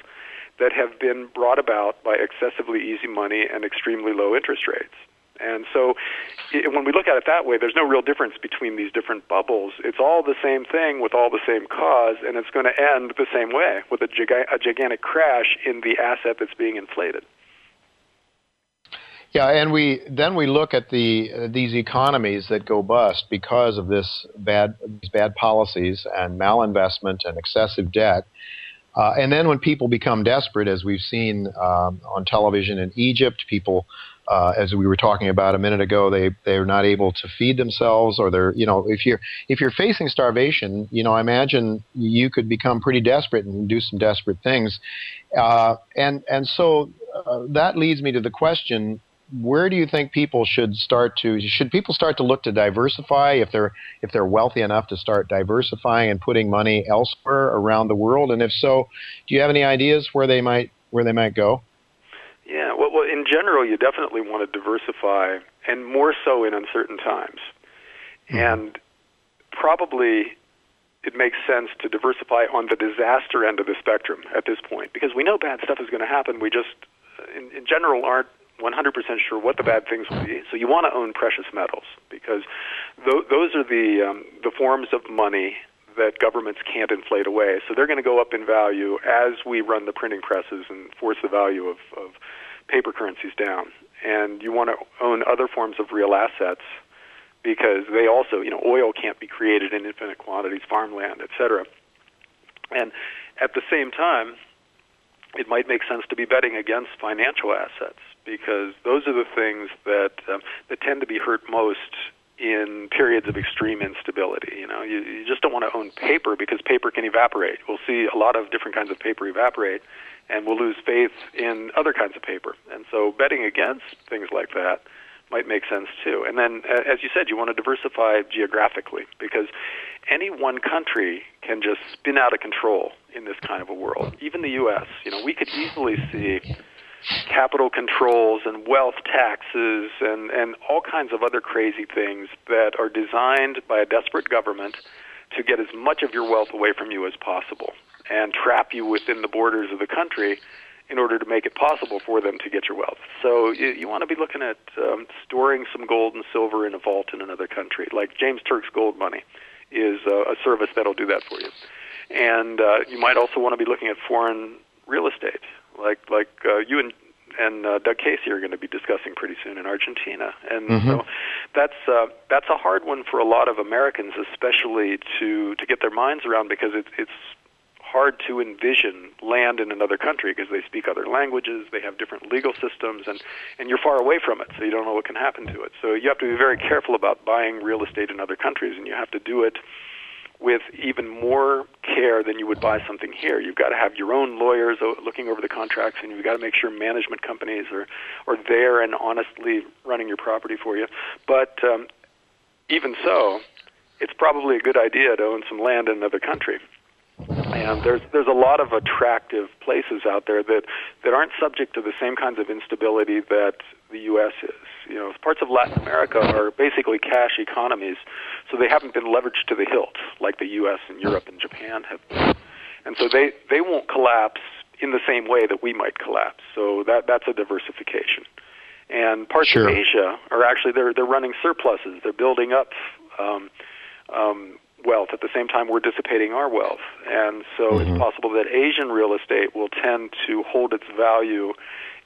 that have been brought about by excessively easy money and extremely low interest rates. And so when we look at it that way, there's no real difference between these different bubbles. It's all the same thing with all the same cause, and it's going to end the same way with a, gig- a gigantic crash in the asset that's being inflated. Yeah, and we then we look at the uh, these economies that go bust because of this bad these bad policies and malinvestment and excessive debt. Uh, and then when people become desperate, as we've seen um, on television in Egypt, people uh, as we were talking about a minute ago, they they're not able to feed themselves, or they're you know if you're if you're facing starvation, you know I imagine you could become pretty desperate and do some desperate things, uh, and and so uh, that leads me to the question: Where do you think people should start to should people start to look to diversify if they're if they're wealthy enough to start diversifying and putting money elsewhere around the world, and if so, do you have any ideas where they might where they might go? Yeah, well, well, in general, you definitely want to diversify, and more so in uncertain times. Mm-hmm. And probably it makes sense to diversify on the disaster end of the spectrum at this point, because we know bad stuff is going to happen. We just, in, in general, aren't 100% sure what the bad things will be. So you want to own precious metals because th- those are the um, the forms of money that governments can't inflate away. So they're going to go up in value as we run the printing presses and force the value of, of paper currencies down. And you want to own other forms of real assets because they also, you know, oil can't be created in infinite quantities, farmland, etc. And at the same time, it might make sense to be betting against financial assets because those are the things that um, that tend to be hurt most in periods of extreme instability. You know, you, you just don't want to own paper because paper can evaporate. We'll see a lot of different kinds of paper evaporate, and we'll lose faith in other kinds of paper. And so, betting against things like that might make sense too. And then, as you said, you want to diversify geographically because any one country can just spin out of control in this kind of a world. Even the U.S. You know, we could easily see capital controls and wealth taxes and, and all kinds of other crazy things that are designed by a desperate government to get as much of your wealth away from you as possible and trap you within the borders of the country in order to make it possible for them to get your wealth. So you, you want to be looking at um, storing some gold and silver in a vault in another country, like James Turk's Gold Money is uh, a service that'll do that for you. And uh, you might also want to be looking at foreign real estate like like uh, you and and uh, Doug Casey are going to be discussing pretty soon in Argentina, and mm-hmm. so that's uh, that's a hard one for a lot of Americans, especially to to get their minds around because it's it's hard to envision land in another country because they speak other languages, they have different legal systems, and and you're far away from it, so you don't know what can happen to it. So you have to be very careful about buying real estate in other countries, and you have to do it with even more care than you would buy something here. You've got to have your own lawyers looking over the contracts, and you've got to make sure management companies are are there and honestly running your property for you. But um, even so, it's probably a good idea to own some land in another country. And there's there's a lot of attractive places out there that that aren't subject to the same kinds of instability that the U.S. is. You know, parts of Latin America are basically cash economies, so they haven't been leveraged to the hilt like the U.S. and Europe and Japan have been. And so they, they won't collapse in the same way that we might collapse. So that, that's a diversification. And parts sure. of Asia are actually, they're, they're running surpluses. They're building up um, um, wealth at the same time we're dissipating our wealth. And so mm-hmm. it's possible that Asian real estate will tend to hold its value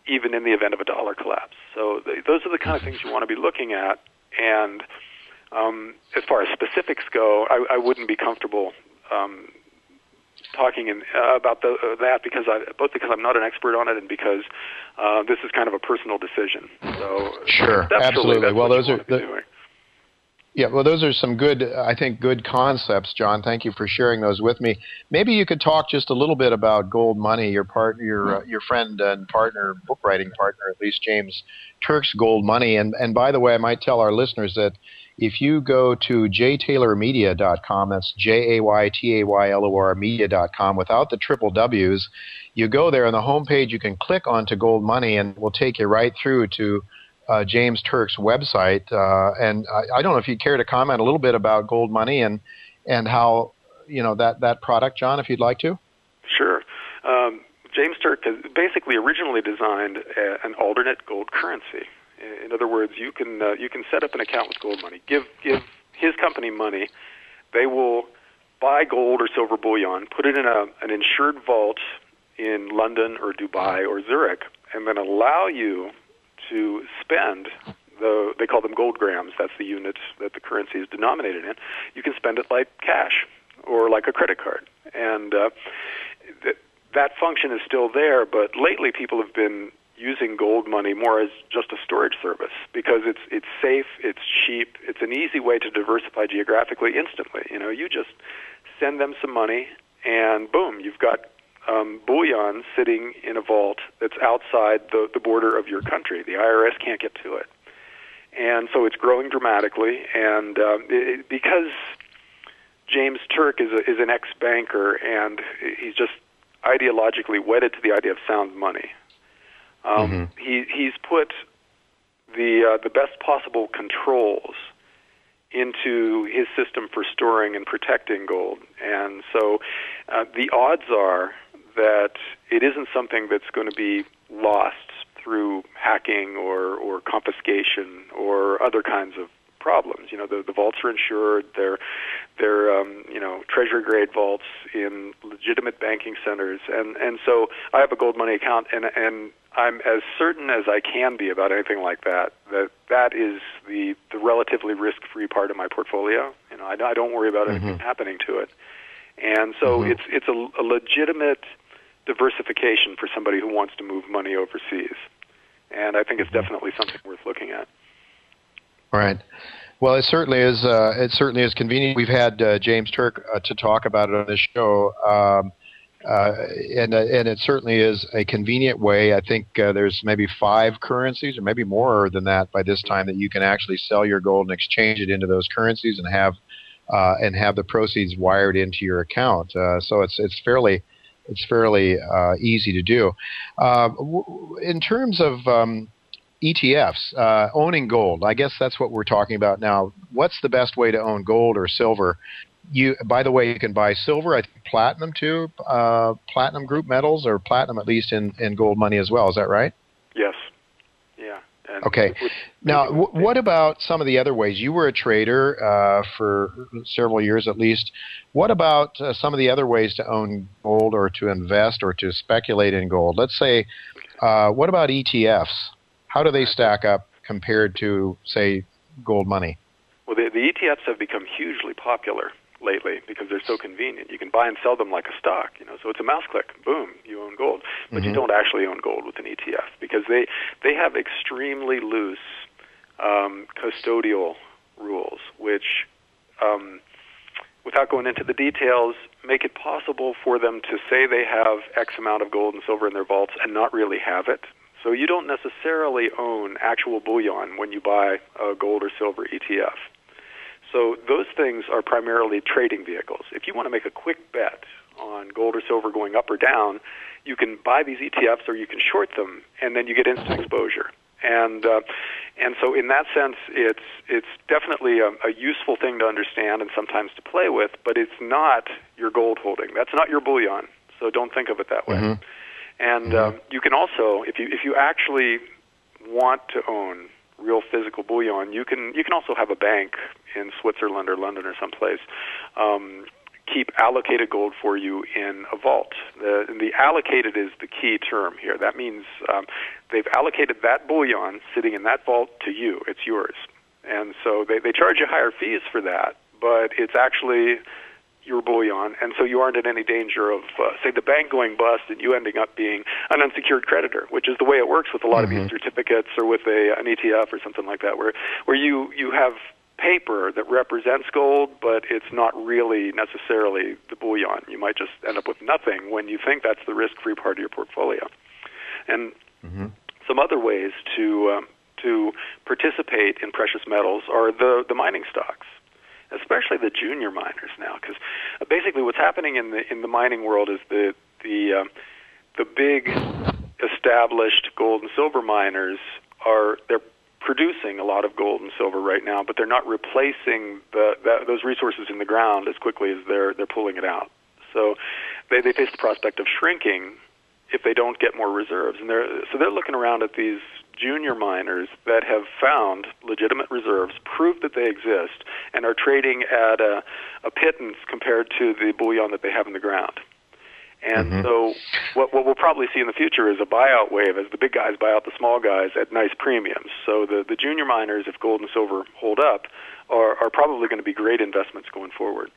even in the event of a dollar collapse. So th- those are the kind of things you want to be looking at. And um, as far as specifics go, I, I wouldn't be comfortable um, talking in, uh, about the, uh, that because I both because I'm not an expert on it and because uh, this is kind of a personal decision. So sure, absolutely. Well, those are the, yeah, well, those are some good, I think, good concepts, John. Thank you for sharing those with me. Maybe you could talk just a little bit about Gold Money, your partner, your uh, your friend and partner, book writing partner, at least James Turk's Gold Money. And and by the way, I might tell our listeners that if you go to jtaylormedia.com, that's J A Y T A Y L O R media.com, without the triple W's, you go there on the homepage, you can click onto Gold Money, and we'll take you right through to uh, James Turk's website. Uh, and I, I, don't know if you'd care to comment a little bit about Gold Money and and how you know that that product, John, if you'd like to. Sure. Um, James Turk has basically originally designed a, an alternate gold currency. In other words, you can uh, you can set up an account with Gold Money. Give give his company money. They will buy gold or silver bullion, put it in a, an insured vault in London or Dubai or Zurich, and then allow you to spend the they call them gold grams. That's the unit that the currency is denominated in. You can spend it like cash or like a credit card, and uh, th- that function is still there. But lately, people have been using gold money more as just a storage service because it's it's safe, it's cheap, it's an easy way to diversify geographically instantly. You know, you just send them some money, and boom, you've got um, bullion sitting in a vault that's outside the, the border of your country. The IRS can't get to it. And so it's growing dramatically. And um, it, because James Turk is, a, is an ex banker and he's just ideologically wedded to the idea of sound money, um, mm-hmm. he, he's put the, uh, the best possible controls into his system for storing and protecting gold. And so uh, the odds are that it isn't something that's going to be lost through hacking or, or confiscation or other kinds of problems. You know, the, the vaults are insured. They're they're um, you know treasury grade vaults in legitimate banking centers, and and so I have a gold money account, and and I'm as certain as I can be about anything like that. That that is the the relatively risk free part of my portfolio. You know, I, I don't worry about mm-hmm. anything happening to it, and so mm-hmm. it's it's a, a legitimate diversification for somebody who wants to move money overseas. And I think it's mm-hmm. definitely something worth looking at. Right. Well, it certainly is. Uh, it certainly is convenient. We've had uh, James Turk uh, to talk about it on this show, um, uh, and uh, and it certainly is a convenient way. I think uh, there's maybe five currencies, or maybe more than that, by this time that you can actually sell your gold and exchange it into those currencies and have and have the proceeds wired into your account. so it's it's fairly it's fairly uh, easy to do. Uh, w- in terms of um, ETFs, uh, owning gold, I guess that's what we're talking about now. What's the best way to own gold or silver? You, by the way, you can buy silver. I think platinum too, uh, platinum group metals or platinum at least in, in gold money as well. Is that right? Yes. Okay. Now, what about some of the other ways? You were a trader uh, for several years at least. What about uh, some of the other ways to own gold or to invest or to speculate in gold? Let's say, uh, what about ETFs? How do they stack up compared to, say, gold money? Well, the, the ETFs have become hugely popular lately because they're so convenient. You can buy and sell them like a stock, you know. So it's a mouse click, boom, gold. But mm-hmm. you don't actually own gold with an ETF because they they have extremely loose um, custodial rules, which, um, without going into the details, make it possible for them to say they have X amount of gold and silver in their vaults and not really have it. So you don't necessarily own actual bullion when you buy a gold or silver ETF. So those things are primarily trading vehicles. If you want to make a quick bet on gold or silver going up or down, you can buy these ETFs or you can short them, and then you get instant exposure. And uh, and so in that sense, it's it's definitely a, a useful thing to understand and sometimes to play with, but it's not your gold holding. That's not your bullion. So don't think of it that way. Mm-hmm. And mm-hmm. Uh, you can also, if you if you actually want to own real physical bullion, you can you can also have a bank in Switzerland or London or someplace um, keep allocated gold for you in a vault. The, the allocated is the key term here. That means um, they've allocated that bullion sitting in that vault to you. It's yours. And so they, they charge you higher fees for that, but it's actually your bullion, and so you aren't in any danger of, uh, say, the bank going bust and you ending up being an unsecured creditor, which is the way it works with a lot mm-hmm. of these certificates or with a an ETF or something like that, where where you you have paper that represents gold, but it's not really necessarily the bullion. You might just end up with nothing when you think that's the risk-free part of your portfolio. And mm-hmm. some other ways to um, to participate in precious metals are the the mining stocks especially the junior miners now, because basically what's happening in the in the mining world is the the um, the big established gold and silver miners are they're producing a lot of gold and silver right now, but they're not replacing the, that, those resources in the ground as quickly as they're they're pulling it out. So they they face the prospect of shrinking if they don't get more reserves, and they're so they're looking around at these junior miners that have found legitimate reserves, proved that they exist, and are trading at a, a pittance compared to the bullion that they have in the ground. And Mhm. so, what, what we'll probably see in the future is a buyout wave as the big guys buy out the small guys at nice premiums. So, the, the junior miners, if gold and silver hold up, are, are probably going to be great investments going forward.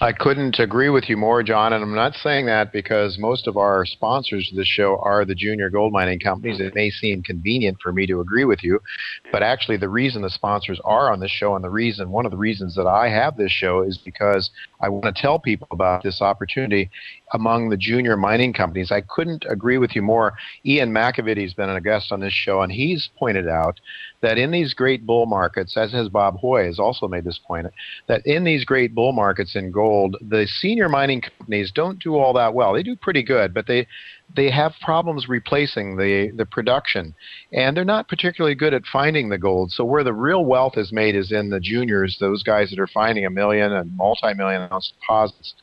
I couldn't agree with you more, John, and I'm not saying that because most of our sponsors of this show are the junior gold mining companies. It may seem convenient for me to agree with you, but actually the reason the sponsors are on this show and the reason one of the reasons that I have this show is because I want to tell people about this opportunity among the junior mining companies. I couldn't agree with you more. Ian McAvity's been a guest on this show and he's pointed out that in these great bull markets, as has Bob Hoye, has also made this point, that in these great bull markets in gold, the senior mining companies don't do all that well. They do pretty good, but they they have problems replacing the the production, and they're not particularly good at finding the gold. So where the real wealth is made is in the juniors, those guys that are finding a million and multi-million ounce deposits.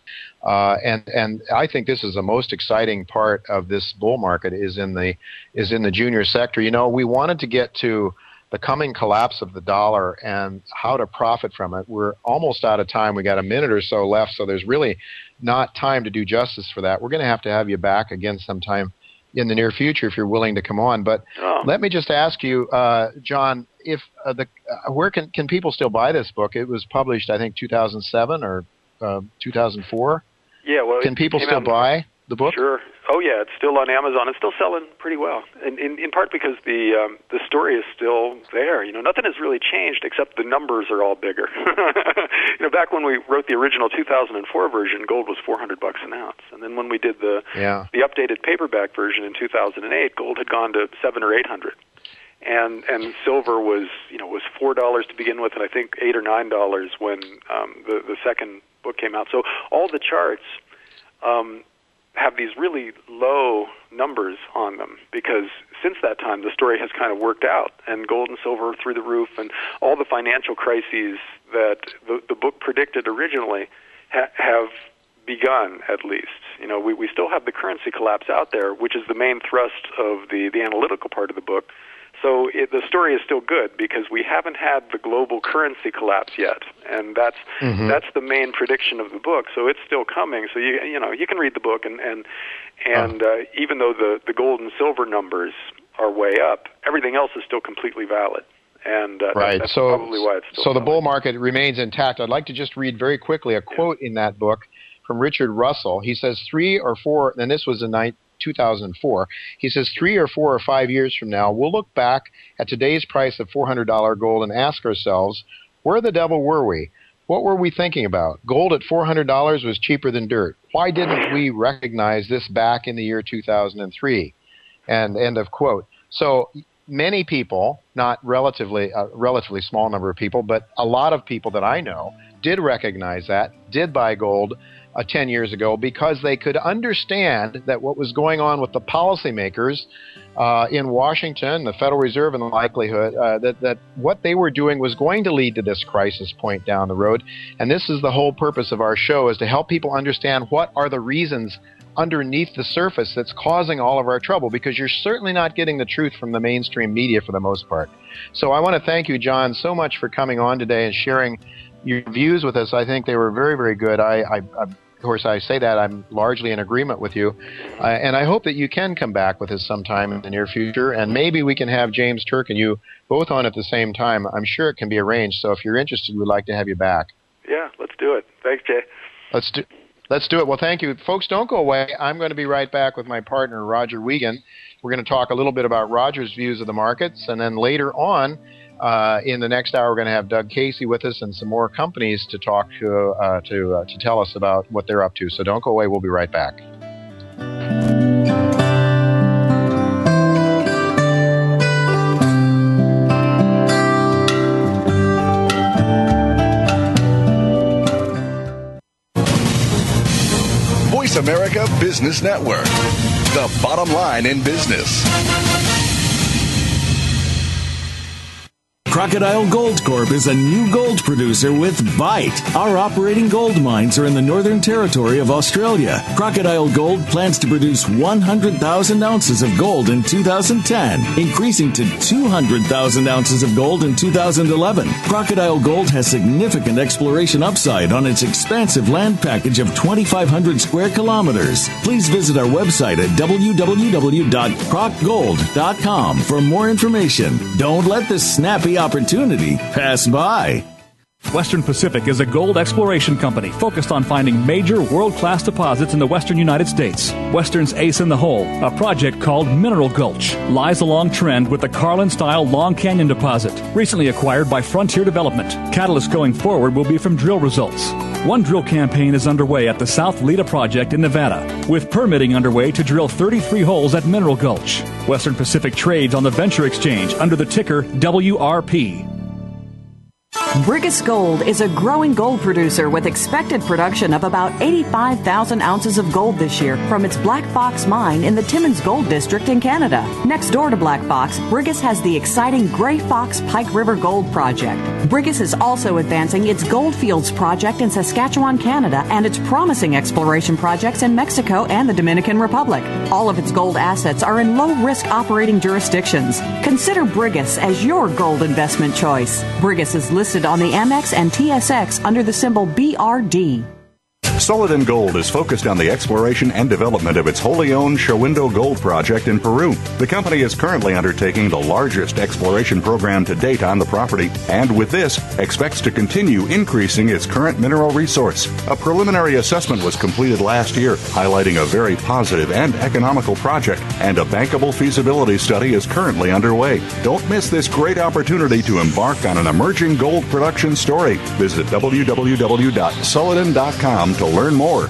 Uh, and and I think this is the most exciting part of this bull market is in the is in the junior sector. You know, we wanted to get to the coming collapse of the dollar and how to profit from it. We're almost out of time. We got a minute or so left, so there's really not time to do justice for that. We're going to have to have you back again sometime in the near future if you're willing to come on. But Oh. let me just ask you, uh, John, if uh, the uh, where can can people still buy this book? It was published, I think, 2007 or uh, 2004. Yeah, well, Can people still buy the book? Sure. Oh yeah, it's still on Amazon. It's still selling pretty well, in in, in part because the um, the story is still there. You know, nothing has really changed except the numbers are all bigger. you know, back when we wrote the original 2004 version, gold was 400 bucks an ounce, and then when we did the Yeah. the updated paperback version in 2008, gold had gone to seven or eight hundred, and and silver was you know was four dollars to begin with, and I think eight or nine dollars when um, the the second book came out. So all the charts um, have these really low numbers on them because since that time the story has kind of worked out and gold and silver through the roof and all the financial crises that the, the book predicted originally ha- have begun at least. You know we, we still have the currency collapse out there which is the main thrust of the, the analytical part of the book so it, the story is still good because we haven't had the global currency collapse yet, and that's Mhm. that's the main prediction of the book. So it's still coming. So you you know you can read the book and and and uh, even though the the gold and silver numbers are way up, everything else is still completely valid. And uh, that- Right. that's so, probably why it's still so the bull market remains intact. I'd like to just read very quickly a quote in that book from Richard Russell. He says three or four, and this was in 2004. He says three or four or five years from now, we'll look back at today's price of $400 gold and ask ourselves, where the devil were we? What were we thinking about? Gold at $400 was cheaper than dirt. Why didn't we recognize this back in the year 2003? And end of quote. So many people, not relatively a relatively small number of people, but a lot of people that I know did recognize that, did buy gold uh, 10 years ago because they could understand that what was going on with the policymakers uh, in Washington, the Federal Reserve, and the likelihood uh, that, that what they were doing was going to lead to this crisis point down the road. And this is the whole purpose of our show is to help people understand what are the reasons underneath the surface that's causing all of our trouble because you're certainly not getting the truth from the mainstream media for the most part. So I want to thank you, John, so much for coming on today and sharing your views with us. I think they were very, very good. I, I, I of course, I say that I'm largely in agreement with you, uh, and I hope that you can come back with us sometime in the near future, and maybe we can have James Turk and you both on at the same time. I'm sure it can be arranged. So if you're interested, we'd like to have you back. Yeah, let's do it. Thanks, Jay. Let's do. Let's do it. Well, thank you, folks. Don't go away. I'm going to be right back with my partner Roger Wiegand. We're going to talk a little bit about Roger's views of the markets, and then later on, uh, in the next hour, we're going to have Doug Casey with us and some more companies to talk to uh, to uh, to tell us about what they're up to. So don't go away. We'll be right back. Voice America Business Network, the bottom line in business. Crocodile Gold Corp is a new gold producer with Bite. Our operating gold mines are in the Northern Territory of Australia. Crocodile Gold plans to produce 100,000 ounces of gold in 2010, increasing to 200,000 ounces of gold in 2011. Crocodile Gold has significant exploration upside on its expansive land package of 2,500 square kilometers. Please visit our website at www.crocgold.com for more information. Don't let this snappy opportunity pass by. Western Pacific is a gold exploration company focused on finding major world class deposits in the western United States. Western's Ace in the Hole, a project called Mineral Gulch, lies along trend with the Carlin style Long Canyon deposit, recently acquired by Fronteer Development. Catalyst going forward will be from drill results. One drill campaign is underway at the South Leda project in Nevada, with permitting underway to drill 33 holes at Mineral Gulch. Western Pacific trades on the Venture Exchange under the ticker WRP. Brigus Gold is a growing gold producer with expected production of about 85,000 ounces of gold this year from its Black Fox mine in the Timmins Gold District in Canada. Next door to Black Fox, Brigus has the exciting Grey Fox Pike River Gold Project. Brigus is also advancing its Goldfields project in Saskatchewan, Canada, and its promising exploration projects in Mexico and the Dominican Republic. All of its gold assets are in low risk operating jurisdictions. Consider Brigus as your gold investment choice. Brigus is listed on the Amex and TSX under the symbol BRD. Sulliden Gold is focused on the exploration and development of its wholly owned Shahuindo Gold Project in Peru. The company is currently undertaking the largest exploration program to date on the property, and with this, expects to continue increasing its current mineral resource. A preliminary assessment was completed last year, highlighting a very positive and economical project, and a bankable feasibility study is currently underway. Don't miss this great opportunity to embark on an emerging gold production story. Visit www.sulliden.com to learn more.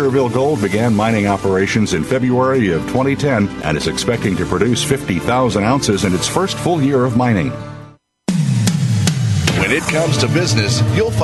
Barkerville Gold began mining operations in February of 2010 and is expecting to produce 50,000 ounces in its first full year of mining. When it comes to business, you'll find